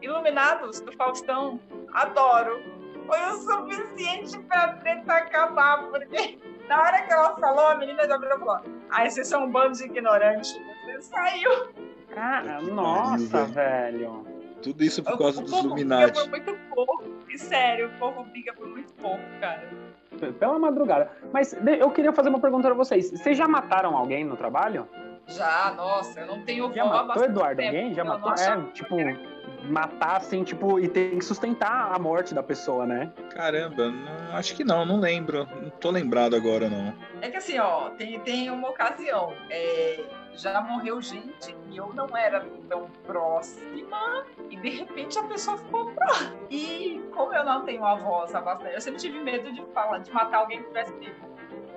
Iluminados do Faustão, adoro. Foi o suficiente pra treta acabar, porque na hora que ela falou, a menina já virou e falou, ai, vocês são um bando de ignorantes. Você saiu. Cara, nossa, velho. Tudo isso por O- causa o dos povo Illuminati. briga por muito pouco. E sério, o povo briga por muito pouco, cara. Pela madrugada. Mas eu queria fazer uma pergunta pra vocês. Vocês já mataram alguém no trabalho? Já, nossa, eu não tenho Já matou, Eduardo? tempo, Alguém? Já matou? É, tipo, matar assim, tipo, e tem que sustentar a morte da pessoa, né? Caramba, não, acho que não, não lembro. Não tô lembrado agora, não. É que assim, ó, tem, tem uma ocasião. é, já morreu gente e eu não era tão próxima, e de repente a pessoa ficou próxima. E como eu não tenho avós há bastante, eu sempre tive medo de falar, de matar alguém que tivesse vivo.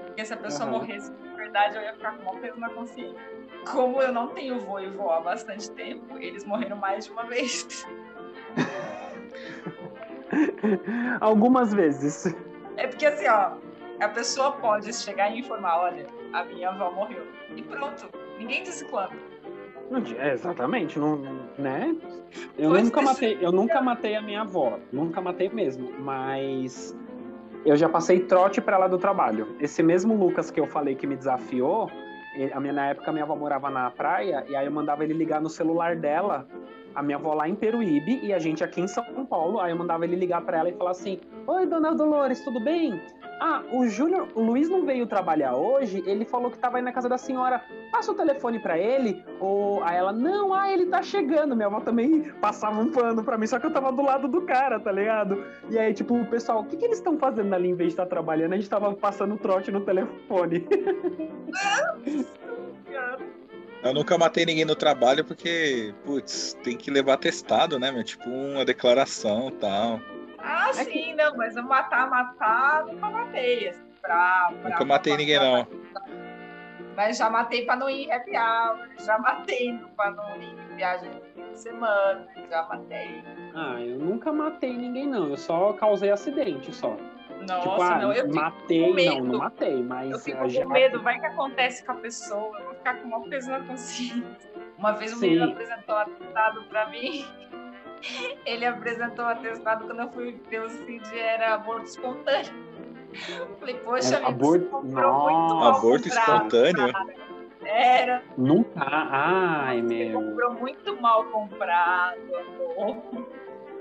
Porque se a pessoa Aham. morresse de verdade, eu ia ficar com um peso na consciência. Como eu não tenho vô e vó há bastante tempo, eles morreram mais de uma vez. Algumas vezes. É porque assim, ó, a pessoa pode chegar e informar, olha, a minha avó morreu. E pronto. Ninguém disse quando. É, exatamente, não, né? Eu Pois nunca matei, eu nunca matei a minha avó, nunca matei mesmo, mas eu já passei trote pra lá do trabalho. Esse mesmo Lucas que eu falei que me desafiou, a minha, na época minha avó morava na praia e aí eu mandava ele ligar no celular dela, a minha avó lá em Peruíbe e a gente aqui em São Paulo, aí eu mandava ele ligar pra ela e falar assim: "Oi, dona Dolores, tudo bem?" Ah, o Júnior, o Luiz não veio trabalhar hoje, ele falou que tava aí na casa da senhora. Passa o telefone pra ele, ou aí ela, não, ah, ele tá chegando. Minha avó também passava um pano pra mim, só que eu tava do lado do cara, tá ligado? E aí, tipo, o pessoal, o que, que eles estão fazendo ali em vez de estar trabalhando? A gente tava passando trote no telefone. Eu nunca matei ninguém no trabalho porque, putz, tem que levar testado, né, meu? Tipo, uma declaração tal. Ah, É sim, não, mas eu matar, matar, nunca matei. Assim, pra, pra- Nunca matei pra- ninguém, pra- não. Mas já matei pra não ir em happy hour, já matei pra não ir em viagem de fim de semana, já matei. Ah, eu nunca matei ninguém, não. Eu só causei acidente, só. Nossa, tipo, ah, não, eu fico matei, com medo. não, não matei, mas Eu fico já- com medo, vai que acontece com a pessoa, eu vou ficar com uma peso na consciência. Uma vez um Sim. menino apresentou um atestado pra mim, ele apresentou o atestado quando eu fui ver o CID, era aborto espontâneo. Falei, poxa, Era amigo, aborto- mal Aborto comprado, espontâneo? cara. Era, Nunca. Ai, você meu. comprou muito mal comprado, amor.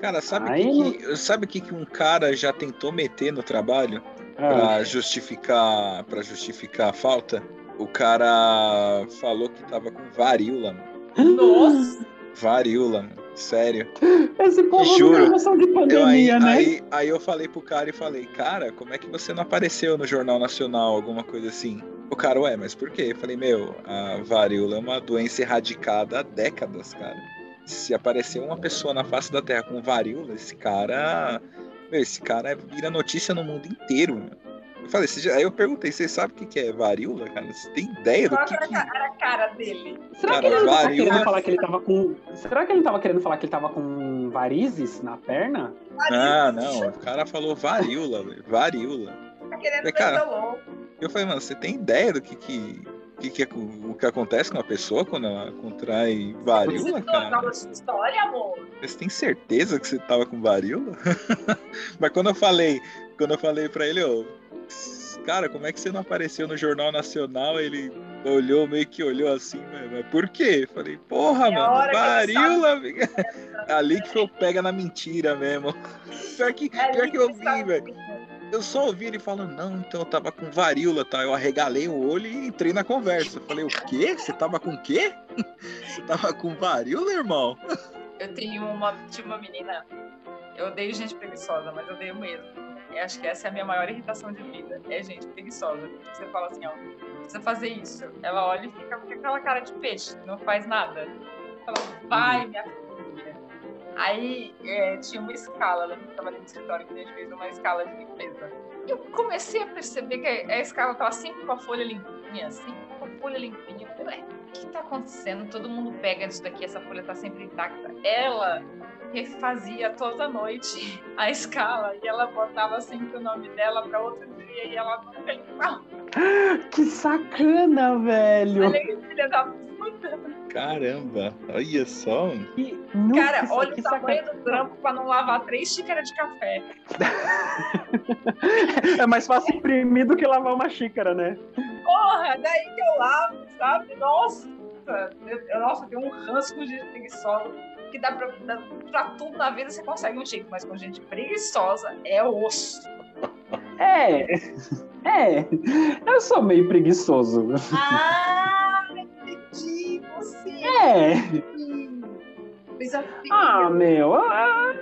Cara, sabe o que, sabe que, que um cara já tentou meter no trabalho Ah, pra justificar, pra justificar a falta? O cara falou que tava com varíola. Nossa, Varíola, mano. Sério. esse povo não juro. noção de Eu, aí, pandemia, né? aí, aí eu falei pro cara e falei, cara, como é que você não apareceu no Jornal Nacional, alguma coisa assim? O cara, ué, mas por quê? Eu falei, meu, a varíola é uma doença erradicada há décadas, cara. Se aparecer uma pessoa na face da Terra com varíola, esse cara. Meu, esse cara vira notícia no mundo inteiro, mano. Eu falei, "Você já-" aí eu perguntei, você sabe o que que é varíola, cara? Você tem ideia do que, era, que... era a cara dele? Será Cara, que ele não tava varíola- querendo falar que ele tava com. Será que ele não tava querendo falar que ele tava com varizes na perna? Ah, não, o cara falou varíola, velho. Varíola. Tá querendo Cara. Eu falei, mano, você tem ideia do que que, que, que é o que acontece com uma pessoa quando ela contrai varíola, Você cara? não sua história, amor? Você tem certeza que você tava com varíola? Mas quando eu falei, quando eu falei pra ele, ô, cara, como é que você não apareceu no Jornal Nacional? Ele olhou, meio que olhou assim, mas, mas por quê? Eu falei, porra, É mano, varíola, amiga. Ali que foi o pega na mentira mesmo. Pior que, É pior que eu vi, velho. Eu só ouvi ele falando, não, então eu tava com varíola, tá? Eu arregalei o olho e entrei na conversa. Eu falei, o quê? Você tava com o quê? Você tava com varíola, irmão? Eu tenho uma, tinha uma menina, eu odeio gente preguiçosa, mas eu odeio mesmo. Eu acho que essa é a minha maior irritação de vida, é gente preguiçosa. Você fala assim, ó, precisa fazer isso. Ela olha e fica com aquela cara de peixe, não faz nada. Fala, vai, minha filha. Aí é, tinha uma escala, ela estava no escritório que a gente fez uma escala de limpeza. Eu comecei a perceber que a escala estava sempre com a folha limpinha, sempre com folha limpinha. Eu falei, ué, o que tá acontecendo? Todo mundo pega isso daqui, essa folha tá sempre intacta. Ela refazia toda noite a escala e ela botava sempre o nome dela para outro dia e ela nunca limpava. Que sacana, velho! Olha que filha da. Caramba, olha só. Que- Cara, nossa, olha o tamanho do trampo para não lavar três xícaras de café. É mais fácil imprimir do que lavar uma xícara, né? Porra, daí que eu lavo, sabe? Nossa, eu, nossa, tenho um ranço com gente preguiçosa. Que dá pra, dá pra tudo na vida você consegue um jeito, mas com gente preguiçosa é osso. É, é. Eu sou meio preguiçoso. Ah, entendi você. É. Desafio. Ah, meu. ah,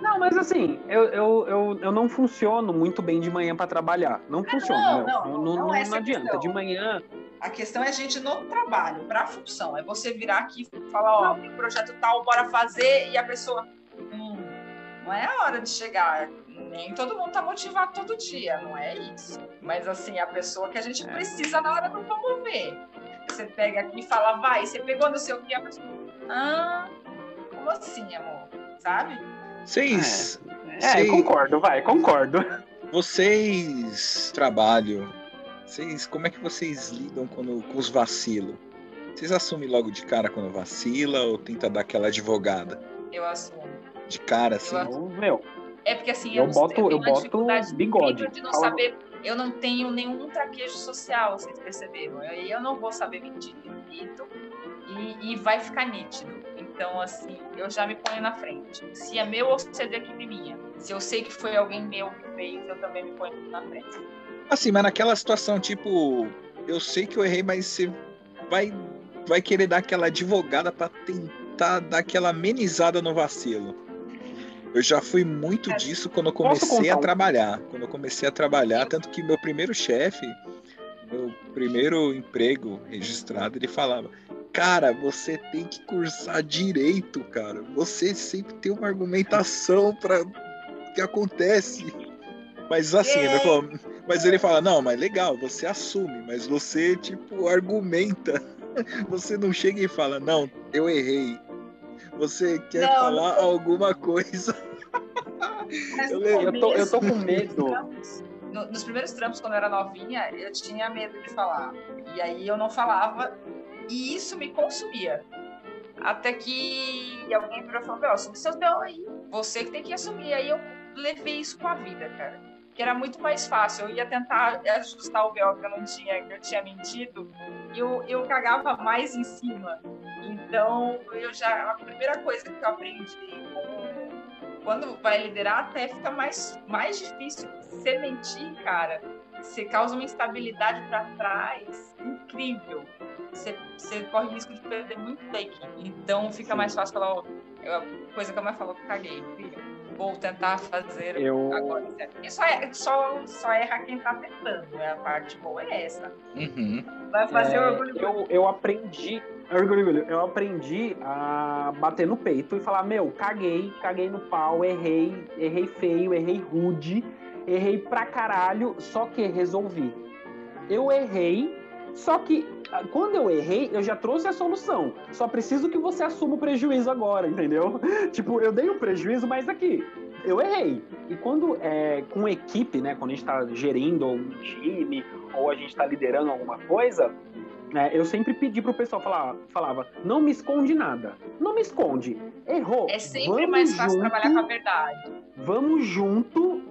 Não, mas assim, eu, eu, eu, eu não funciono muito bem de manhã pra trabalhar. Não funciona, não, não, não, não é adianta. De manhã. A questão é a gente no trabalho, para a função. É você virar aqui e falar, ó, tem projeto tal, bora fazer, e a pessoa. Hum, não é a hora de chegar. Nem todo mundo tá motivado todo dia, não é isso. Mas assim, a pessoa que a gente precisa na hora do vamos ver. Você pega aqui e fala, vai, você pegou no seu que a pessoa. Ah, como assim, amor? Sabe? Vocês, É, Sei. concordo, vai, concordo. vocês trabalham. Vocês, como é que vocês lidam quando, com os vacilos? Vocês assumem logo de cara quando vacila ou tenta dar aquela advogada? Eu assumo. De cara, assim? Eu Então, meu, É porque assim, Eu não- boto- eu uma boto bigode. De não saber, eu não tenho nenhum traquejo social, vocês perceberam. Eu, eu não vou saber mentir, minto, e, e vai ficar nítido. Então, assim, eu já me ponho na frente. Se é meu ou se é de equipe minha. Se eu sei que foi alguém meu que fez, eu também me ponho na frente. Assim, mas naquela situação, tipo, eu sei que eu errei, mas você vai, vai querer dar aquela advogada pra tentar dar aquela amenizada no vacilo. Eu já fui muito É. disso quando eu comecei a trabalhar. Quando eu comecei a trabalhar, tanto que meu primeiro chefe, meu primeiro emprego registrado, ele falava: Cara, você tem que cursar direito, cara. Você sempre tem uma argumentação para que acontece. Mas assim, ele falou, mas ele fala: Não, mas legal, você assume, mas você, tipo, argumenta. Você não chega e fala: Não, eu errei. Você quer Não, falar alguma coisa. Mas Eu eu tô, eu tô com medo. no- nos primeiros trampos, quando eu era novinha, eu tinha medo de falar. E aí eu não falava, e isso me consumia. Até que alguém virou e falou: Meu, assume seus B.O. aí. Você que tem que assumir. Aí eu levei isso com a vida, cara. Que era muito mais fácil. Eu ia tentar ajustar o B.O. que eu não tinha, que eu tinha mentido, e eu, eu cagava mais em cima. Então, eu já. A primeira coisa que eu aprendi quando vai liderar, até fica mais, mais difícil. Você mentir, cara, você causa uma instabilidade para trás incrível. Você, você corre risco de perder muito da equipe. Então fica Sim. mais fácil falar, ó, eu- a coisa que a mãe falou, caguei, filho. Vou tentar fazer Eu- agora. E só, é, só, só erra quem tá tentando, né? A parte boa é essa. Uhum. Vai fazer É, o orgulho eu, eu aprendi. Orgulho, orgulho, Eu aprendi a bater no peito e falar, meu, caguei, caguei no pau, errei, errei feio, errei rude, errei pra caralho, só que resolvi. Eu errei, só que ah, quando eu errei, eu já trouxe a solução. Só preciso que você assuma o prejuízo agora, entendeu? tipo, eu dei um prejuízo, mas aqui, eu errei. E quando é com equipe, né? Quando a gente tá gerindo um time ou a gente tá liderando alguma coisa, é, eu sempre pedi pro pessoal falar, falava, não me esconde nada. Não me esconde. Errou. É sempre Vamos mais fácil junto, trabalhar com a verdade. Vamos junto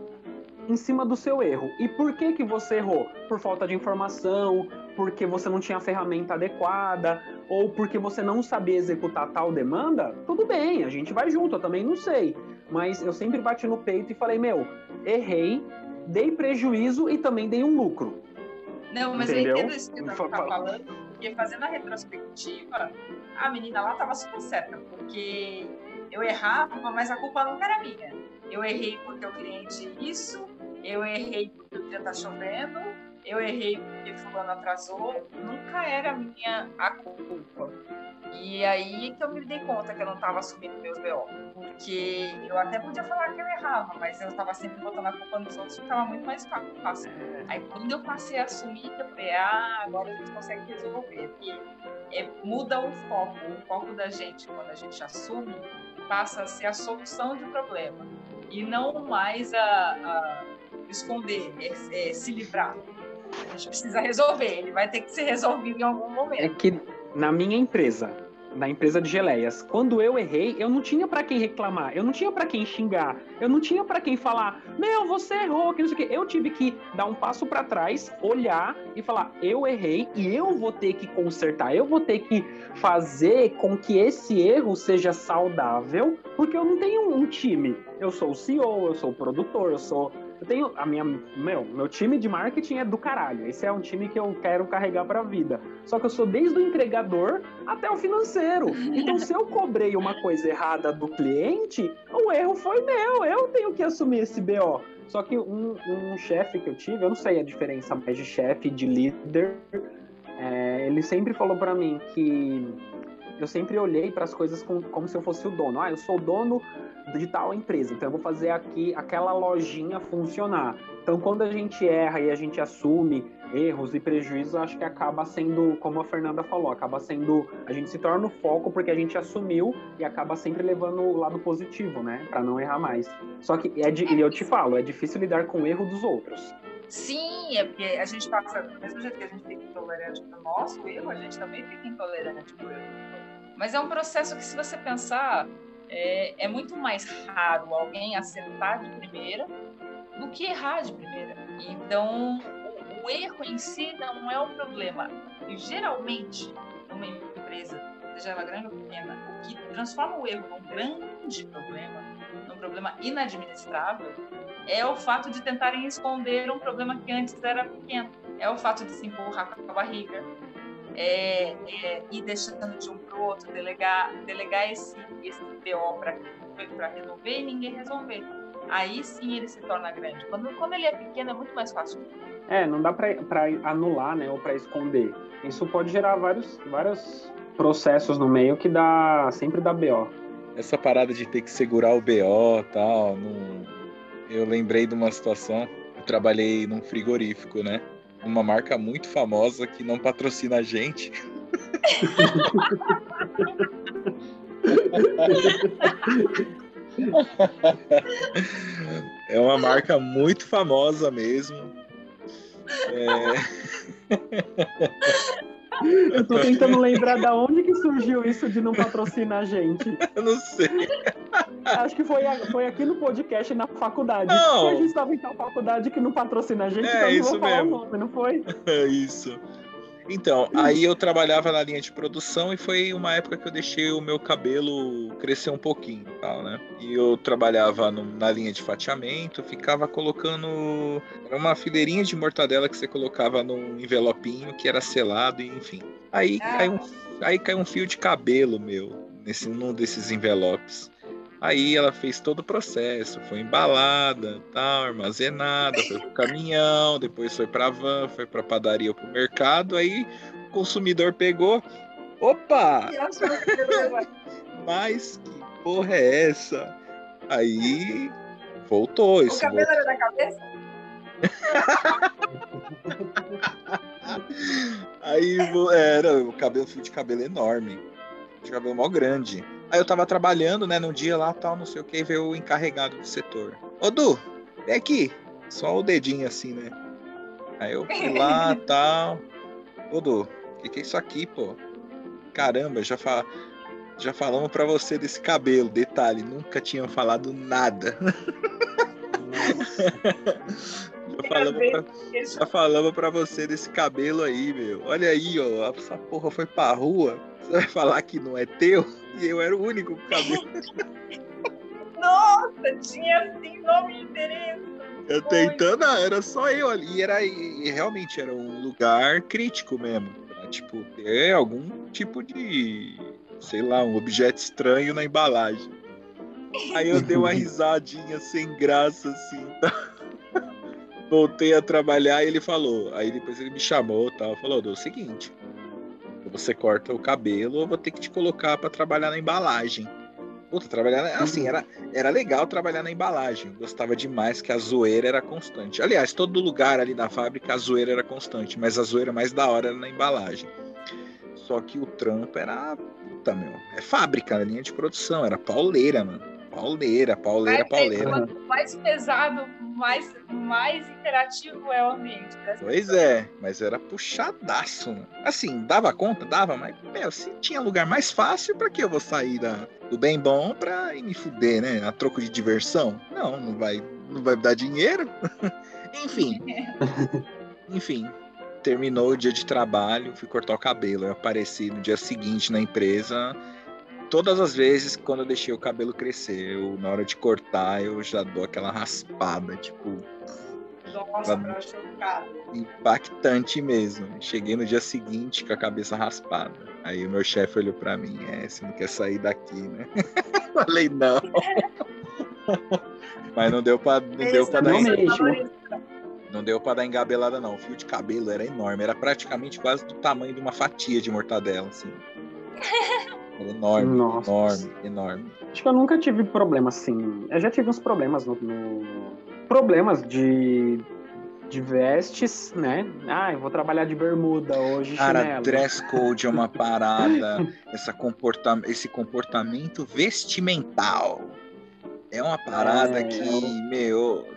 em cima do seu erro. E por que que você errou? Por falta de informação, porque você não tinha a ferramenta adequada, ou porque você não sabia executar tal demanda? Tudo bem, a gente vai junto, eu também não sei. Mas eu sempre bati no peito e falei, meu, errei, dei prejuízo e também dei um lucro. Não, mas Entendeu? eu entendo isso que você tá fa- falando, porque fazendo a retrospectiva, a menina lá tava super certa, porque eu errava, mas a culpa nunca era minha. Eu errei porque o cliente isso, eu errei porque o dia tá chovendo, eu errei porque fulano atrasou, nunca era minha a culpa. E aí que eu me dei conta que eu não tava assumindo meus BO. Porque eu até podia falar que eu errava, mas eu estava sempre botando a culpa nos outros, ficava muito mais fácil. Aí quando eu passei a assumir, eu falei, ah, agora a gente consegue resolver. E é, muda o foco. O foco da gente, quando a gente assume, passa a ser a solução de problema. E não mais a, a esconder, é, é, se livrar. A gente precisa resolver, ele vai ter que ser resolvido em algum momento. É que na minha empresa, na empresa de geleias. Quando eu errei, eu não tinha para quem reclamar, eu não tinha para quem xingar, eu não tinha para quem falar: "Meu, você errou", que não sei o quê. Eu tive que dar um passo para trás, olhar e falar: "Eu errei e eu vou ter que consertar. Eu vou ter que fazer com que esse erro seja saudável, porque eu não tenho um time. Eu sou o CEO, eu sou o produtor, eu sou eu tenho a minha, meu, meu time de marketing é do caralho. Esse é um time que eu quero carregar para a vida. Só que eu sou desde o entregador até o financeiro. Então, se eu cobrei uma coisa errada do cliente, o erro foi meu. Eu tenho que assumir esse BO. Só que um, um chefe que eu tive, eu não sei a diferença mais de chefe de líder, é, ele sempre falou para mim que eu sempre olhei para as coisas como, como se eu fosse o dono. Ah, eu sou o dono de tal empresa. Então eu vou fazer aqui aquela lojinha funcionar. Então quando a gente erra e a gente assume erros e prejuízos, acho que acaba sendo, como a Fernanda falou, acaba sendo a gente se torna o foco porque a gente assumiu e acaba sempre levando o lado positivo, né, para não errar mais. Só que é de, eu te falo, é difícil lidar com o erro dos outros. Sim, é porque a gente passa, do mesmo jeito que a gente fica intolerante com o nosso erro, a gente também fica intolerante com o erro. Mas é um processo que, se você pensar, é, é muito mais raro alguém acertar de primeira do que errar de primeira. Então, o, o erro em si não é o problema. E, geralmente, numa empresa, seja ela grande ou pequena, o que transforma o erro num grande problema, num problema inadministrável, é o fato de tentarem esconder um problema que antes era pequeno. É o fato de se empurrar com a barriga, é, é, ir deixando de um para o outro, delegar, delegar esse, esse BO para resolver e ninguém resolver. Aí sim ele se torna grande. Quando, quando ele é pequeno é muito mais fácil. É, não dá para anular, né, ou para esconder. Isso pode gerar vários, vários processos no meio que dá sempre dá BO. Essa parada de ter que segurar o BO tal, não... eu lembrei de uma situação. Eu trabalhei num frigorífico, né? Uma marca muito famosa que não patrocina a gente. é uma marca muito famosa mesmo. É... Eu tô tentando lembrar da onde que surgiu isso de não patrocinar a gente. Eu não sei. Acho que foi, foi aqui no podcast na faculdade. Não. a gente estava em tal faculdade que não patrocina a gente, é, então isso não vou falar mesmo. o nome, não foi? É isso. Então, aí eu trabalhava na linha de produção e foi uma época que eu deixei o meu cabelo crescer um pouquinho, tal, né? E eu trabalhava no, na linha de fatiamento, ficava colocando era uma fileirinha de mortadela que você colocava num envelopinho que era selado e enfim. Aí Ah. caiu um, aí caiu um fio de cabelo meu nesse num desses envelopes. Aí ela fez todo o processo, foi embalada, tal, armazenada, foi pro caminhão, depois foi pra van, foi pra padaria ou pro mercado, aí o consumidor pegou, opa, mas que porra é essa? Aí voltou O isso. cabelo era da cabeça? Aí era o cabelo, fio de cabelo enorme. Fio de cabelo mó grande. Aí eu tava trabalhando, né, num dia lá, tal, não sei o que, veio o encarregado do setor. Ô, Du, vem aqui. Só o dedinho assim, né? Aí eu fui lá, tal. Ô, Du, o que, que é isso aqui, pô? Caramba, já, já falamos pra você desse cabelo. Detalhe, nunca tinham falado nada. já falamos pra... Já falava pra você desse cabelo aí, meu. Olha aí, ó. Essa porra foi pra rua. Você vai falar que não é teu? E eu era o único com cabelo. Nossa, tinha assim nome e endereço. Eu tentando, ah, era só eu ali. E, era, e realmente era um lugar crítico mesmo. Pra, tipo, ter algum tipo de. Sei lá, um objeto estranho na embalagem. Aí eu dei uma risadinha sem graça, assim. Voltei a trabalhar e ele falou. Aí depois ele me chamou e tal. Falou: "Dô, é o seguinte. Ou Você corta o cabelo ou eu vou ter que te colocar pra trabalhar na embalagem. Puta, trabalhar. Assim, era, era legal trabalhar na embalagem. Gostava demais que a zoeira era constante. Aliás, todo lugar ali na fábrica a zoeira era constante, mas a zoeira mais da hora era na embalagem. Só que o trampo era. Puta, meu. É fábrica, linha de produção. Era pauleira, mano. Pauleira, pauleira, pauleira. Quanto mais pesado, mais, mais interativo é o ambiente. Pois é, mas era puxadaço. Mano. Assim, dava conta? Dava, mas meu, se tinha lugar mais fácil, pra que eu vou sair da, do bem bom pra ir me fuder, né? A troco de diversão? Não, não vai, não vai dar dinheiro. Enfim. Enfim. Terminou o dia de trabalho, fui cortar o cabelo. Eu apareci no dia seguinte na empresa todas as vezes quando eu deixei o cabelo crescer, eu, na hora de cortar, eu já dou aquela raspada, tipo. Nossa, pra... Impactante mesmo. Cheguei no dia seguinte com a cabeça raspada. Aí o meu chefe olhou para mim, é, você não quer sair daqui, né? Falei, não. Mas não deu pra, não deu pra dar não deu para dar engabelada não. O fio de cabelo era enorme, era praticamente quase do tamanho de uma fatia de mortadela, assim. enorme, Nossa. enorme, enorme. Acho que eu nunca tive problema assim. Eu já tive uns problemas no, no... problemas de de vestes, né? Ah, eu vou trabalhar de bermuda hoje. Cara, chinelo. dress code é uma parada. essa comporta esse comportamento vestimental é uma parada é, que, eu... meu,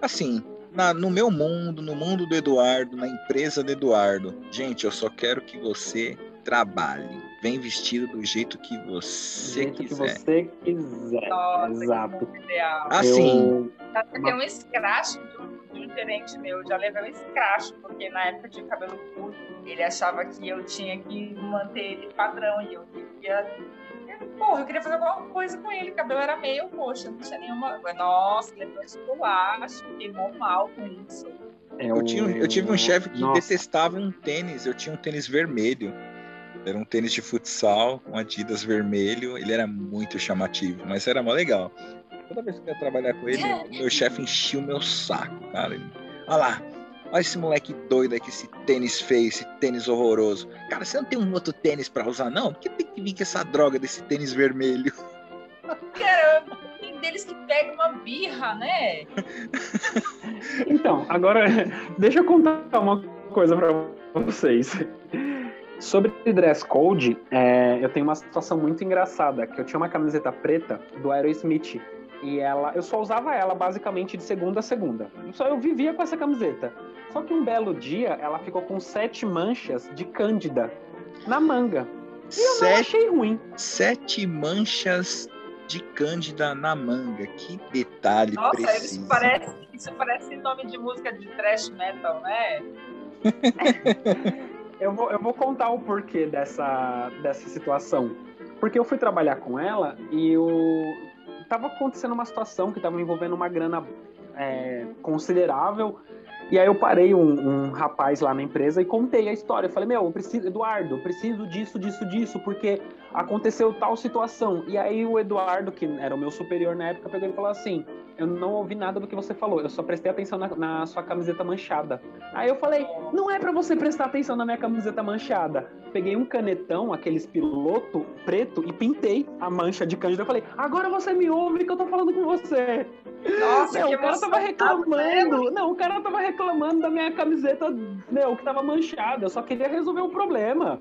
assim, na, no meu mundo, no mundo do Eduardo, na empresa do Eduardo, gente, eu só quero que você trabalhe. Vem vestido do jeito que você jeito quiser. que você quiser. Nossa, Exato. Assim. Eu... Tem um escracho de um, de um gerente meu, já levei um escracho, porque na época de cabelo curto, ele achava que eu tinha que manter ele padrão e eu queria porra, eu queria fazer alguma coisa com ele. O cabelo era meio, poxa, não tinha nenhuma. Nossa, levou esculacho, queimou mal com isso. É eu, tinha, eu tive um chefe que Nossa. detestava um tênis. Eu tinha um tênis vermelho. Era um tênis de futsal, um Adidas vermelho. Ele era muito chamativo, mas era mó legal. Toda vez que eu ia trabalhar com ele, meu chefe enchia o meu saco, cara. Olha lá, olha esse moleque doido aí, que esse tênis feio, esse tênis horroroso. Cara, você não tem um outro tênis para usar, não? Por que tem que vir com essa droga desse tênis vermelho? Caramba, tem deles que pega uma birra, né? então, agora, deixa eu contar uma coisa para vocês. Sobre dress code, é, eu tenho uma situação muito engraçada, que eu tinha uma camiseta preta do Aerosmith. E ela, eu só usava ela basicamente de segunda a segunda. Só eu vivia com essa camiseta. Só que um belo dia ela ficou com sete manchas de cândida na manga. E eu sete, não achei ruim. Sete manchas de cândida na manga. Que detalhe Nossa, preciso. Isso parece, isso parece nome de música de thrash metal, né? eu, vou, eu vou contar o porquê dessa, dessa situação. Porque eu fui trabalhar com ela e eu tava acontecendo uma situação que estava envolvendo uma grana é, considerável e aí eu parei um, um, rapaz lá na empresa e contei a história. Eu falei, meu, eu preciso, Eduardo, eu preciso disso, disso, disso, porque aconteceu tal situação. E aí o Eduardo, que era o meu superior na época, pegou e falou assim: eu não ouvi nada do que você falou, eu só prestei atenção na, na sua camiseta manchada. Aí eu falei, não é para você prestar atenção na minha camiseta manchada. Peguei um canetão, aqueles piloto preto, e pintei a mancha de cândida. Eu falei, agora você me ouve que eu tô falando com você. Nossa, Meu, o cara tava reclamando. Não, o cara tava reclamando da minha camiseta, meu, que tava manchada. Eu só queria resolver o problema.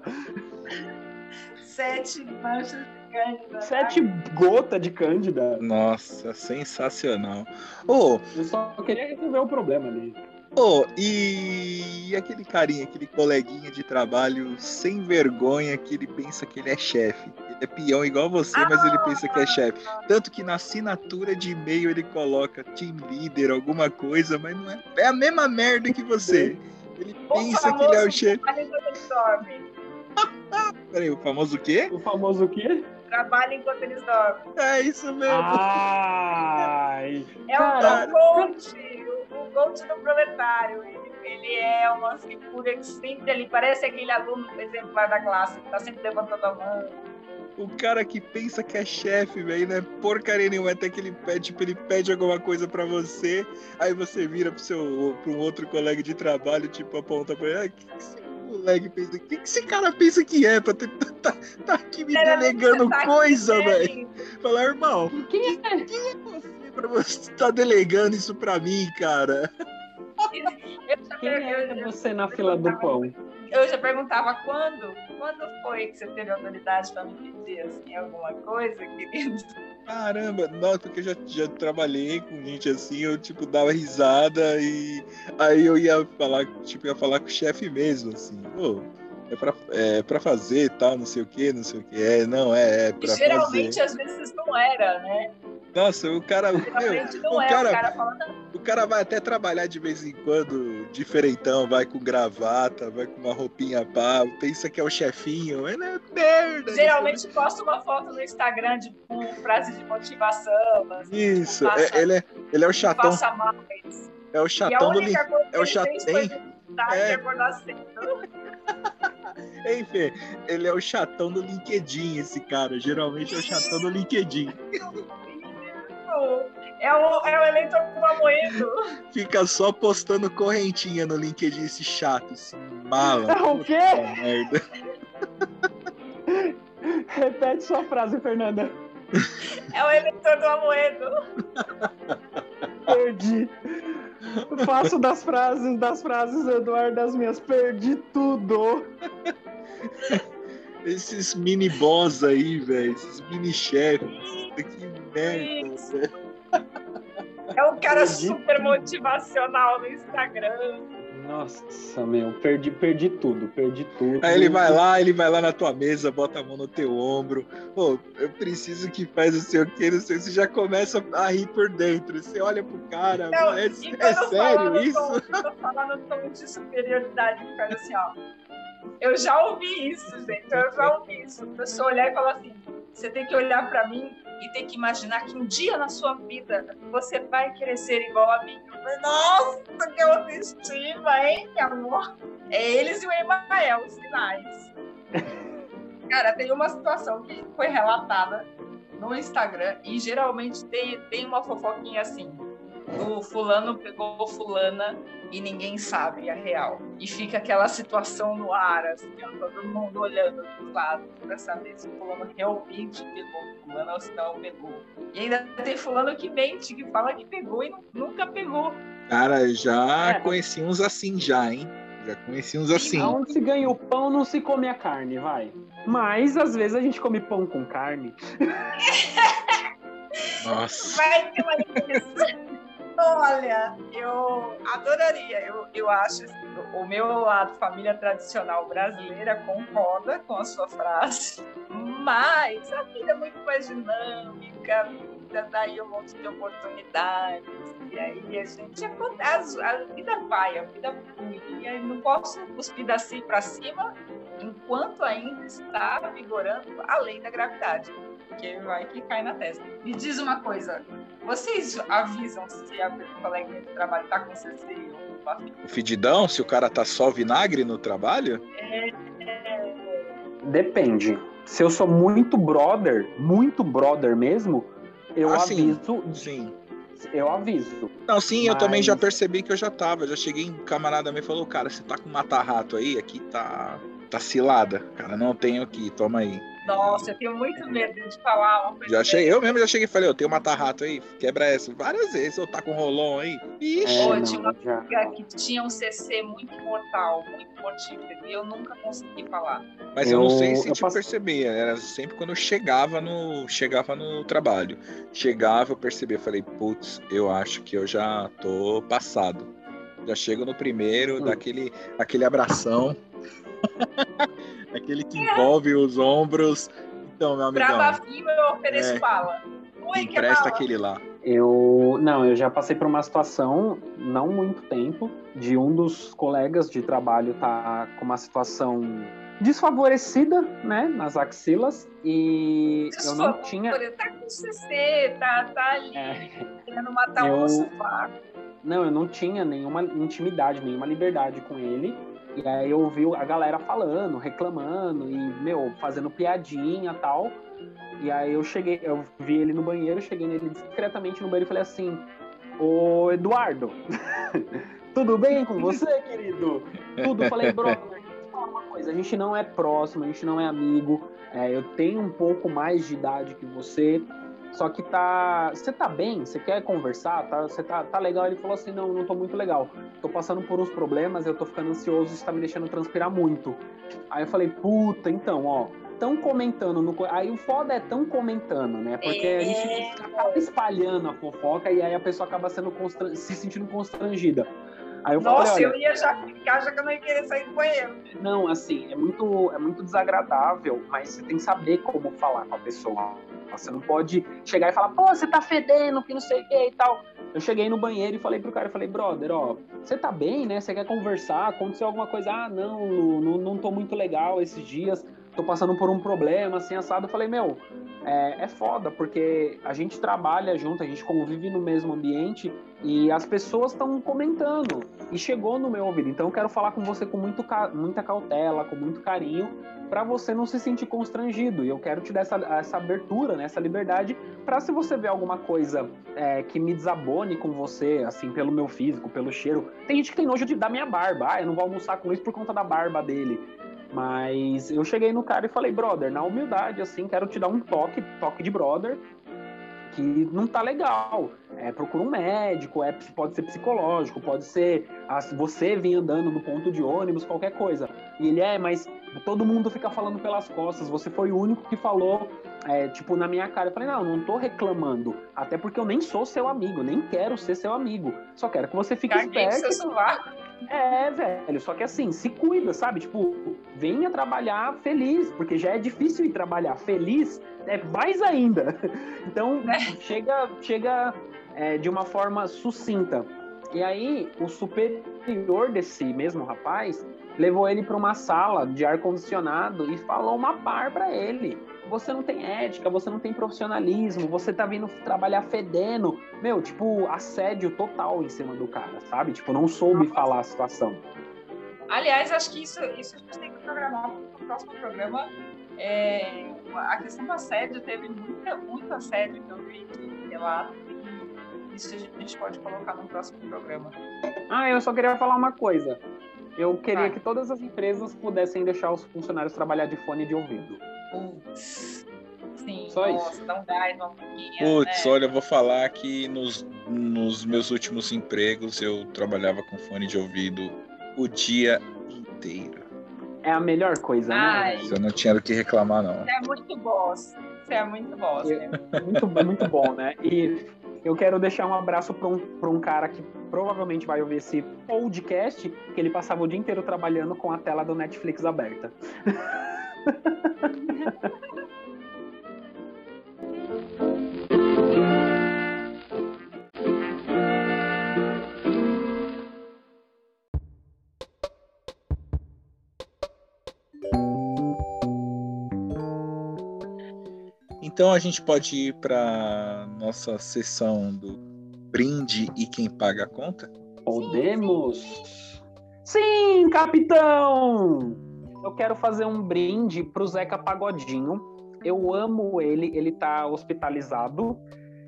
Sete manchas de cândida. Sete gotas de cândida. Nossa, sensacional. Oh, eu só queria resolver o problema ali. Oh, e aquele carinha, aquele coleguinha de trabalho sem vergonha que ele pensa que ele é chefe. Ele é peão igual você, mas ele pensa que é chefe. Tanto que na assinatura de e-mail ele coloca team leader, alguma coisa, mas não é. É a mesma merda que você. Ele pensa que ele é o chefe. Peraí, o famoso o quê? O famoso o quê? Trabalha enquanto eles dormem. É isso mesmo. Ai, é o coach, o coach do proletário. Ele, ele é uma figura que sempre ele parece aquele aluno exemplar da classe, que tá sempre levantando a mão. O cara que pensa que é chefe, velho, né? Porcaria nenhuma, até que ele pede, tipo, ele pede alguma coisa para você, aí você vira pro seu pro um outro colega de trabalho, tipo, aponta pra ele, ah, que, que você moleque pensa? O que, que esse cara pensa que é pra ter, tá, tá aqui me Era delegando tá coisa, velho? Falar, irmão, Quem é? quem é você pra você estar tá delegando isso pra mim, cara? Eu já, Quem eu- é você na fila do pão? eu já perguntava quando, quando foi que você teve autoridade para me pedir assim, alguma coisa, querido? Caramba, não, porque eu já, já trabalhei com gente assim, eu tipo dava risada e aí eu ia falar, tipo, ia falar com o chefe mesmo, assim, pô, é pra, é pra fazer e tal, não sei o que, não sei o que. É, não, é, é E pra geralmente fazer. às vezes não era, né? Nossa, o cara, meu, o era. cara- O cara fala, o cara vai até trabalhar de vez em quando, diferentão, vai com gravata, vai com uma roupinha pá, pensa que é o chefinho, ele é merda. geralmente posta uma foto no Instagram de, com frase de motivação, assim, Isso, faça- é- ele, é, ele é o chatão, faça mais. é o chatão do é o ele chat- fez foi hein? meditar É. Enfim, ele é o chatão do LinkedIn, esse cara. Geralmente é o chatão do LinkedIn. É o, é o eleitor do Amoedo. Fica só postando correntinha no LinkedIn, esse chato, esse mala. É o quê? Merda. Repete sua frase, Fernanda. É o eleitor do Amoedo. Perdi. Faço das frases, das frases, Eduardo, das minhas. Perdi tudo. Esses mini boss aí, velho. Esses mini chefes. Que É um cara Perdi super motivacional no Instagram. Nossa, meu, perdi, perdi tudo, perdi tudo. Aí ele vai lá, ele vai lá na tua mesa, bota a mão no teu ombro. Pô, eu preciso que faz o seu que, não sei. Você já começa a rir por dentro. Você olha pro cara, Não, é, é fala sério isso? Tom, quando fala no tom de superioridade, faz assim, ó. Eu já ouvi isso, gente. Eu já ouvi isso. A pessoa olhar e falar assim: você tem que olhar pra mim e tem que imaginar que um dia na sua vida você vai querer ser igual a mim. Falei, Nossa, que autoestima, hein, meu amor? É eles e o Emael, os sinais. Cara, tem uma situação que foi relatada no Instagram e geralmente tem, tem uma fofoquinha assim. O fulano pegou fulana e ninguém sabe a real. E fica aquela situação no ar, assim, ó, todo mundo olhando do lado pra saber se o fulano realmente pegou fulana ou se não pegou. E ainda tem fulano que mente, que fala que pegou e nu- nunca pegou. Cara, já É. conheci uns assim já, hein? Já conheci uns assim. Aonde se ganha o pão, não se come a carne, vai. Mas às vezes a gente come pão com carne. Nossa. Vai ter uma diferença. Olha, eu adoraria. Eu, eu acho o meu lado família tradicional brasileira concorda com a sua frase, mas a vida é muito mais dinâmica, a vida dá aí um monte de oportunidades. E aí a gente acontece, a vida vai, a vida flui. E aí não posso cuspir daqui para cima enquanto ainda está vigorando a lei da gravidade porque vai que cai na testa. Me diz uma coisa, vocês avisam se a colega de trabalho está com CC ou fedidão, se o cara tá só vinagre no trabalho? Depende. Se eu sou muito brother, muito brother mesmo, eu Ah, sim. aviso. Sim. Eu aviso. Não, sim, eu também já Mas- percebi que eu já tava. Já cheguei em camarada me falou, cara, você tá com mata-rato aí? Aqui tá. Tá cilada. Cara, não tenho aqui, toma aí. Nossa, eu tenho muito medo de falar uma coisa. Já cheguei, eu mesmo já cheguei e falei, eu tenho mata-rato aí, quebra essa. Várias vezes, eu tá com rolão aí. Ixi, É, não, tinha uma já. amiga que tinha um CC muito mortal, muito mortífero, e eu nunca consegui falar. Mas eu, não Eu- sei se eu te passo- percebia. Era sempre quando eu chegava no, chegava no trabalho. Chegava, eu percebia, eu falei, putz, eu acho que eu já tô passado. Já chego no primeiro, Hum. daquele aquele abração. aquele que envolve os ombros. Então, meu Pra amigão, bafinho eu ofereço É. bala. Oi, que empresta bala? aquele lá. Eu não, eu já passei por uma situação não muito tempo de um dos colegas de trabalho tá com uma situação desfavorecida, né, nas axilas e eu não tinha Tá com CC, tá, tá ali, é, querendo matar Eu- um sofá. não, eu não tinha nenhuma intimidade, nenhuma liberdade com ele. E aí eu ouvi a galera falando, reclamando e, meu, fazendo piadinha tal. E aí eu cheguei, eu vi ele no banheiro, cheguei nele discretamente no banheiro e falei assim, ô Eduardo, tudo bem com você, querido? Tudo, falei, te falar mas a gente não é próximo, a gente não é amigo. É, eu tenho um pouco mais de idade que você, só que tá. Você tá bem? Você quer conversar? Tá, você tá, tá legal? Ele falou assim: não, não tô muito legal. Tô passando por uns problemas, eu tô ficando ansioso, isso tá me deixando transpirar muito. Aí eu falei, puta, então, ó, tão comentando no. Aí o foda é tão comentando, né? Porque é... a gente acaba espalhando a fofoca e aí a pessoa acaba sendo constra... se sentindo constrangida. Aí eu Nossa, falei, eu ia já ficar, já que eu não ia querer sair do banheiro. Não, assim, é muito, é muito desagradável, mas você tem que saber como falar com a pessoa. Você não pode chegar e falar, pô, você tá fedendo, que não sei o que e tal. Eu cheguei no banheiro e falei pro cara, eu falei, brother, ó, você tá bem, né? Você quer conversar? Aconteceu alguma coisa? Ah, não, não, não tô muito legal esses dias tô passando por um problema, assim, assado. Eu falei, meu, é, é foda, porque a gente trabalha junto, a gente convive no mesmo ambiente e as pessoas estão comentando. E chegou no meu ouvido. Então eu quero falar com você com muito, muita cautela, com muito carinho, para você não se sentir constrangido. E eu quero te dar essa, essa abertura, né, essa liberdade, para se você ver alguma coisa é, que me desabone com você, assim, pelo meu físico, pelo cheiro. Tem gente que tem nojo de, da minha barba. Ah, eu não vou almoçar com isso por conta da barba dele. Mas eu cheguei no cara e falei, brother, na humildade, assim, quero te dar um toque, toque de brother, que não tá legal. É, procura um médico, é, pode ser psicológico, pode ser você vir andando no ponto de ônibus, qualquer coisa. E ele é, mas todo mundo fica falando pelas costas, você foi o único que falou, é, tipo, na minha cara. Eu falei, não, não tô reclamando, até porque eu nem sou seu amigo, nem quero ser seu amigo. Só quero que você fique Caguei esperto. Seu é, velho, só que assim, se cuida, sabe? Tipo, venha trabalhar feliz, porque já é difícil ir trabalhar feliz, é mais ainda. Então, é. chega, chega é, de uma forma sucinta. E aí, o superior desse mesmo rapaz levou ele para uma sala de ar-condicionado e falou uma par para ele você não tem ética, você não tem profissionalismo, você tá vindo trabalhar fedendo. Meu, tipo, assédio total em cima do cara, sabe? Tipo, não soube Nossa. falar a situação. Aliás, acho que isso, isso a gente tem que programar para o próximo programa. É, a questão do assédio teve muita, muito assédio que eu vi de relato isso a gente pode colocar no próximo programa. Ah, eu só queria falar uma coisa. Eu queria Vai. que todas as empresas pudessem deixar os funcionários trabalhar de fone de ouvido. Putz. Sim, Só nossa, isso. dá um gás, uma Putz, né? olha, eu vou falar que nos, nos meus últimos empregos eu trabalhava com fone de ouvido o dia inteiro. É a melhor coisa, né? Ai. né? Eu não tinha o que reclamar, não. Você é muito boss. Você é muito boss, né? Muito, muito bom, né? E eu quero deixar um abraço para um, um cara que provavelmente vai ouvir esse podcast, que ele passava o dia inteiro trabalhando com a tela do Netflix aberta. Então a gente pode ir para nossa sessão do brinde e quem paga a conta? Podemos. Sim, capitão! Eu quero fazer um brinde pro Zeca Pagodinho. Eu amo ele, ele tá hospitalizado.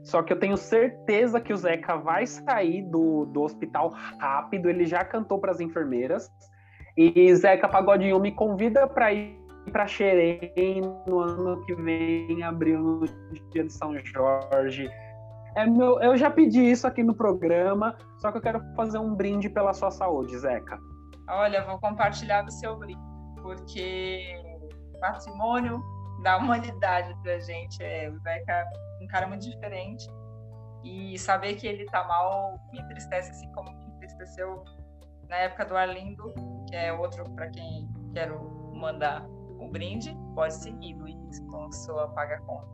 Só que eu tenho certeza que o Zeca vai sair do, do hospital rápido. Ele já cantou para as enfermeiras. E Zeca Pagodinho me convida para ir para Xerém no ano que vem, abril no dia de São Jorge. É meu, eu já pedi isso aqui no programa, só que eu quero fazer um brinde pela sua saúde, Zeca. Olha, vou compartilhar do seu brinde porque patrimônio da humanidade pra gente é o Zeca um cara muito diferente. E saber que ele tá mal me entristece assim como me entristeceu na época do Arlindo que é outro para quem quero mandar um brinde pode seguir Luiz com sua paga conta.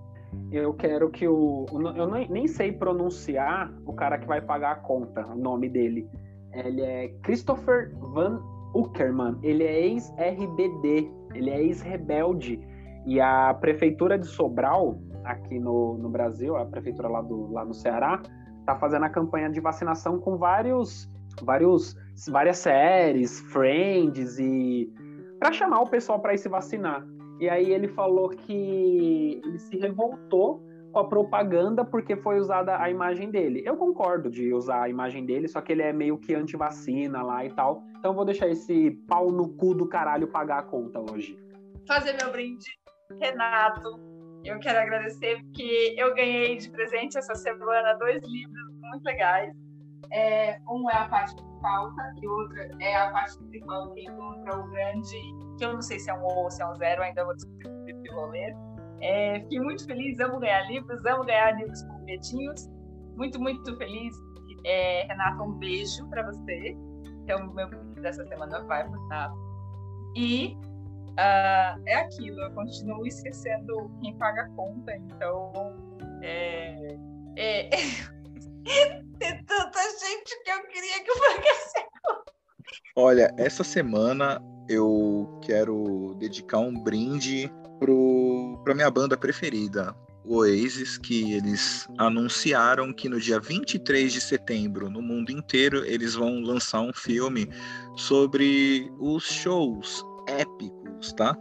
Eu quero que o eu nem sei pronunciar o cara que vai pagar a conta o nome dele. Ele é Christopher Van Uckerman, ele é ex-RBD, ele é ex-rebelde. E a prefeitura de Sobral, aqui no, no Brasil, a prefeitura lá, do, lá no Ceará, está fazendo a campanha de vacinação com vários, vários, várias séries, Friends e para chamar o pessoal para ir se vacinar. E aí ele falou que ele se revoltou a propaganda porque foi usada a imagem dele. Eu concordo de usar a imagem dele, só que ele é meio que anti-vacina lá e tal. Então vou deixar esse pau no cu do caralho pagar a conta hoje. Fazer meu brinde, Renato. Eu quero agradecer porque eu ganhei de presente essa semana dois livros muito legais. É, um é a parte que falta e outro é a parte principal que encontra o grande, que eu não sei se é um ou se é um zero, ainda vou descobrir se ler. É, fiquei muito feliz, amo ganhar livros, amo ganhar livros com bilhetinhos. Muito, muito feliz. É, Renato, um beijo para você. Então, meu dessa semana vai Renato. E uh, é aquilo, eu continuo esquecendo quem paga a conta, então. É, é, tem tanta gente que eu queria que eu pagasse a conta. Olha, essa semana eu quero dedicar um brinde para minha banda preferida, o Oasis, que eles anunciaram que no dia 23 de setembro, no mundo inteiro, eles vão lançar um filme sobre os shows épicos, tá?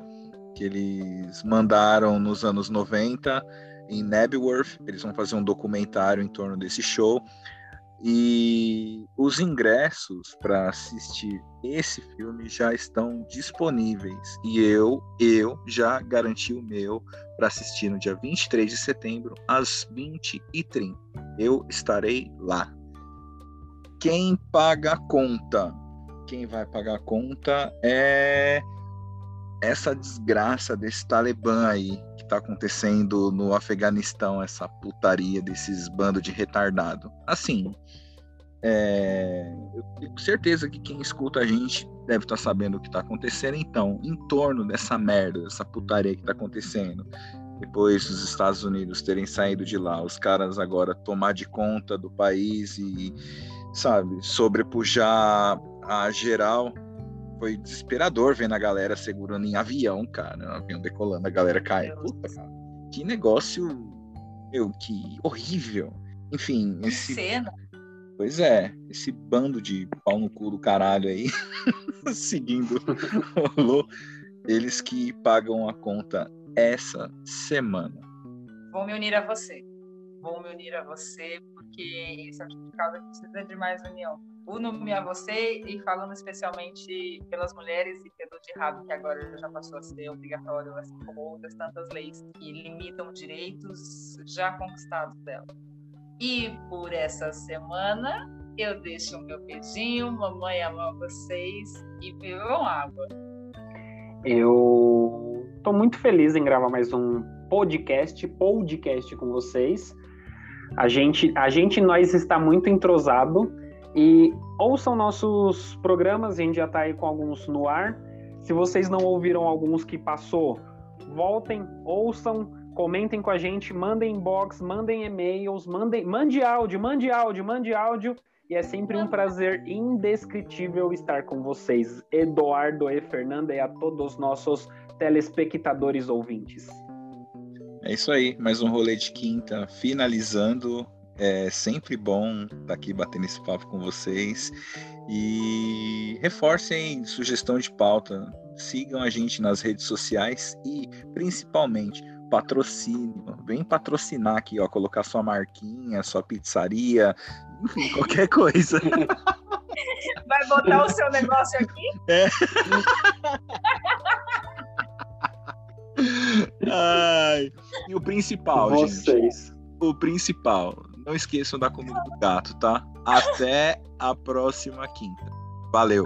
Que eles mandaram nos anos 90 em Nebworth. Eles vão fazer um documentário em torno desse show. E os ingressos para assistir esse filme já estão disponíveis. E eu, eu já garanti o meu para assistir no dia 23 de setembro, às 20h30. Eu estarei lá. Quem paga a conta? Quem vai pagar a conta é essa desgraça desse Talibã aí que está acontecendo no Afeganistão, essa putaria desses bandos de retardado. Assim, é, eu tenho certeza que quem escuta a gente deve estar tá sabendo o que está acontecendo. Então, em torno dessa merda, dessa putaria que está acontecendo, depois dos Estados Unidos terem saído de lá, os caras agora tomar de conta do país e, sabe, sobrepujar a geral foi desesperador vendo a galera segurando em avião, cara. Um avião decolando, a galera cai. Puta, cara. Que negócio. Meu, que horrível. Enfim, esse. Cena. Pois é, esse bando de pau no cu do caralho aí, seguindo rolou, eles que pagam a conta essa semana. Vou me unir a você. Vou me unir a você, porque esse certificado precisa de mais união uno-me a você e falando especialmente pelas mulheres e pelo jihad, que agora já passou a ser obrigatório, assim como outras tantas leis que limitam direitos já conquistados dela. E por essa semana, eu deixo o meu beijinho, mamãe ama vocês e bebam água. Eu estou muito feliz em gravar mais um podcast, podcast com vocês. A gente, a gente nós está muito entrosado e ouçam nossos programas, a gente já está aí com alguns no ar. Se vocês não ouviram alguns que passou, voltem, ouçam, comentem com a gente, mandem inbox, mandem e-mails, mandem, mande áudio, mande áudio, mande áudio. E é sempre um prazer indescritível estar com vocês, Eduardo e Fernanda, e a todos os nossos telespectadores ouvintes. É isso aí, mais um rolê de quinta finalizando. É sempre bom estar tá aqui batendo esse papo com vocês. E reforcem sugestão de pauta. Sigam a gente nas redes sociais e, principalmente, patrocínio. Vem patrocinar aqui, ó. Colocar sua marquinha, sua pizzaria, enfim, qualquer coisa. Vai botar o seu negócio aqui? É. Ai, e o principal, Vocês. gente. O principal, não esqueçam da comida do gato, tá? Até a próxima quinta. Valeu!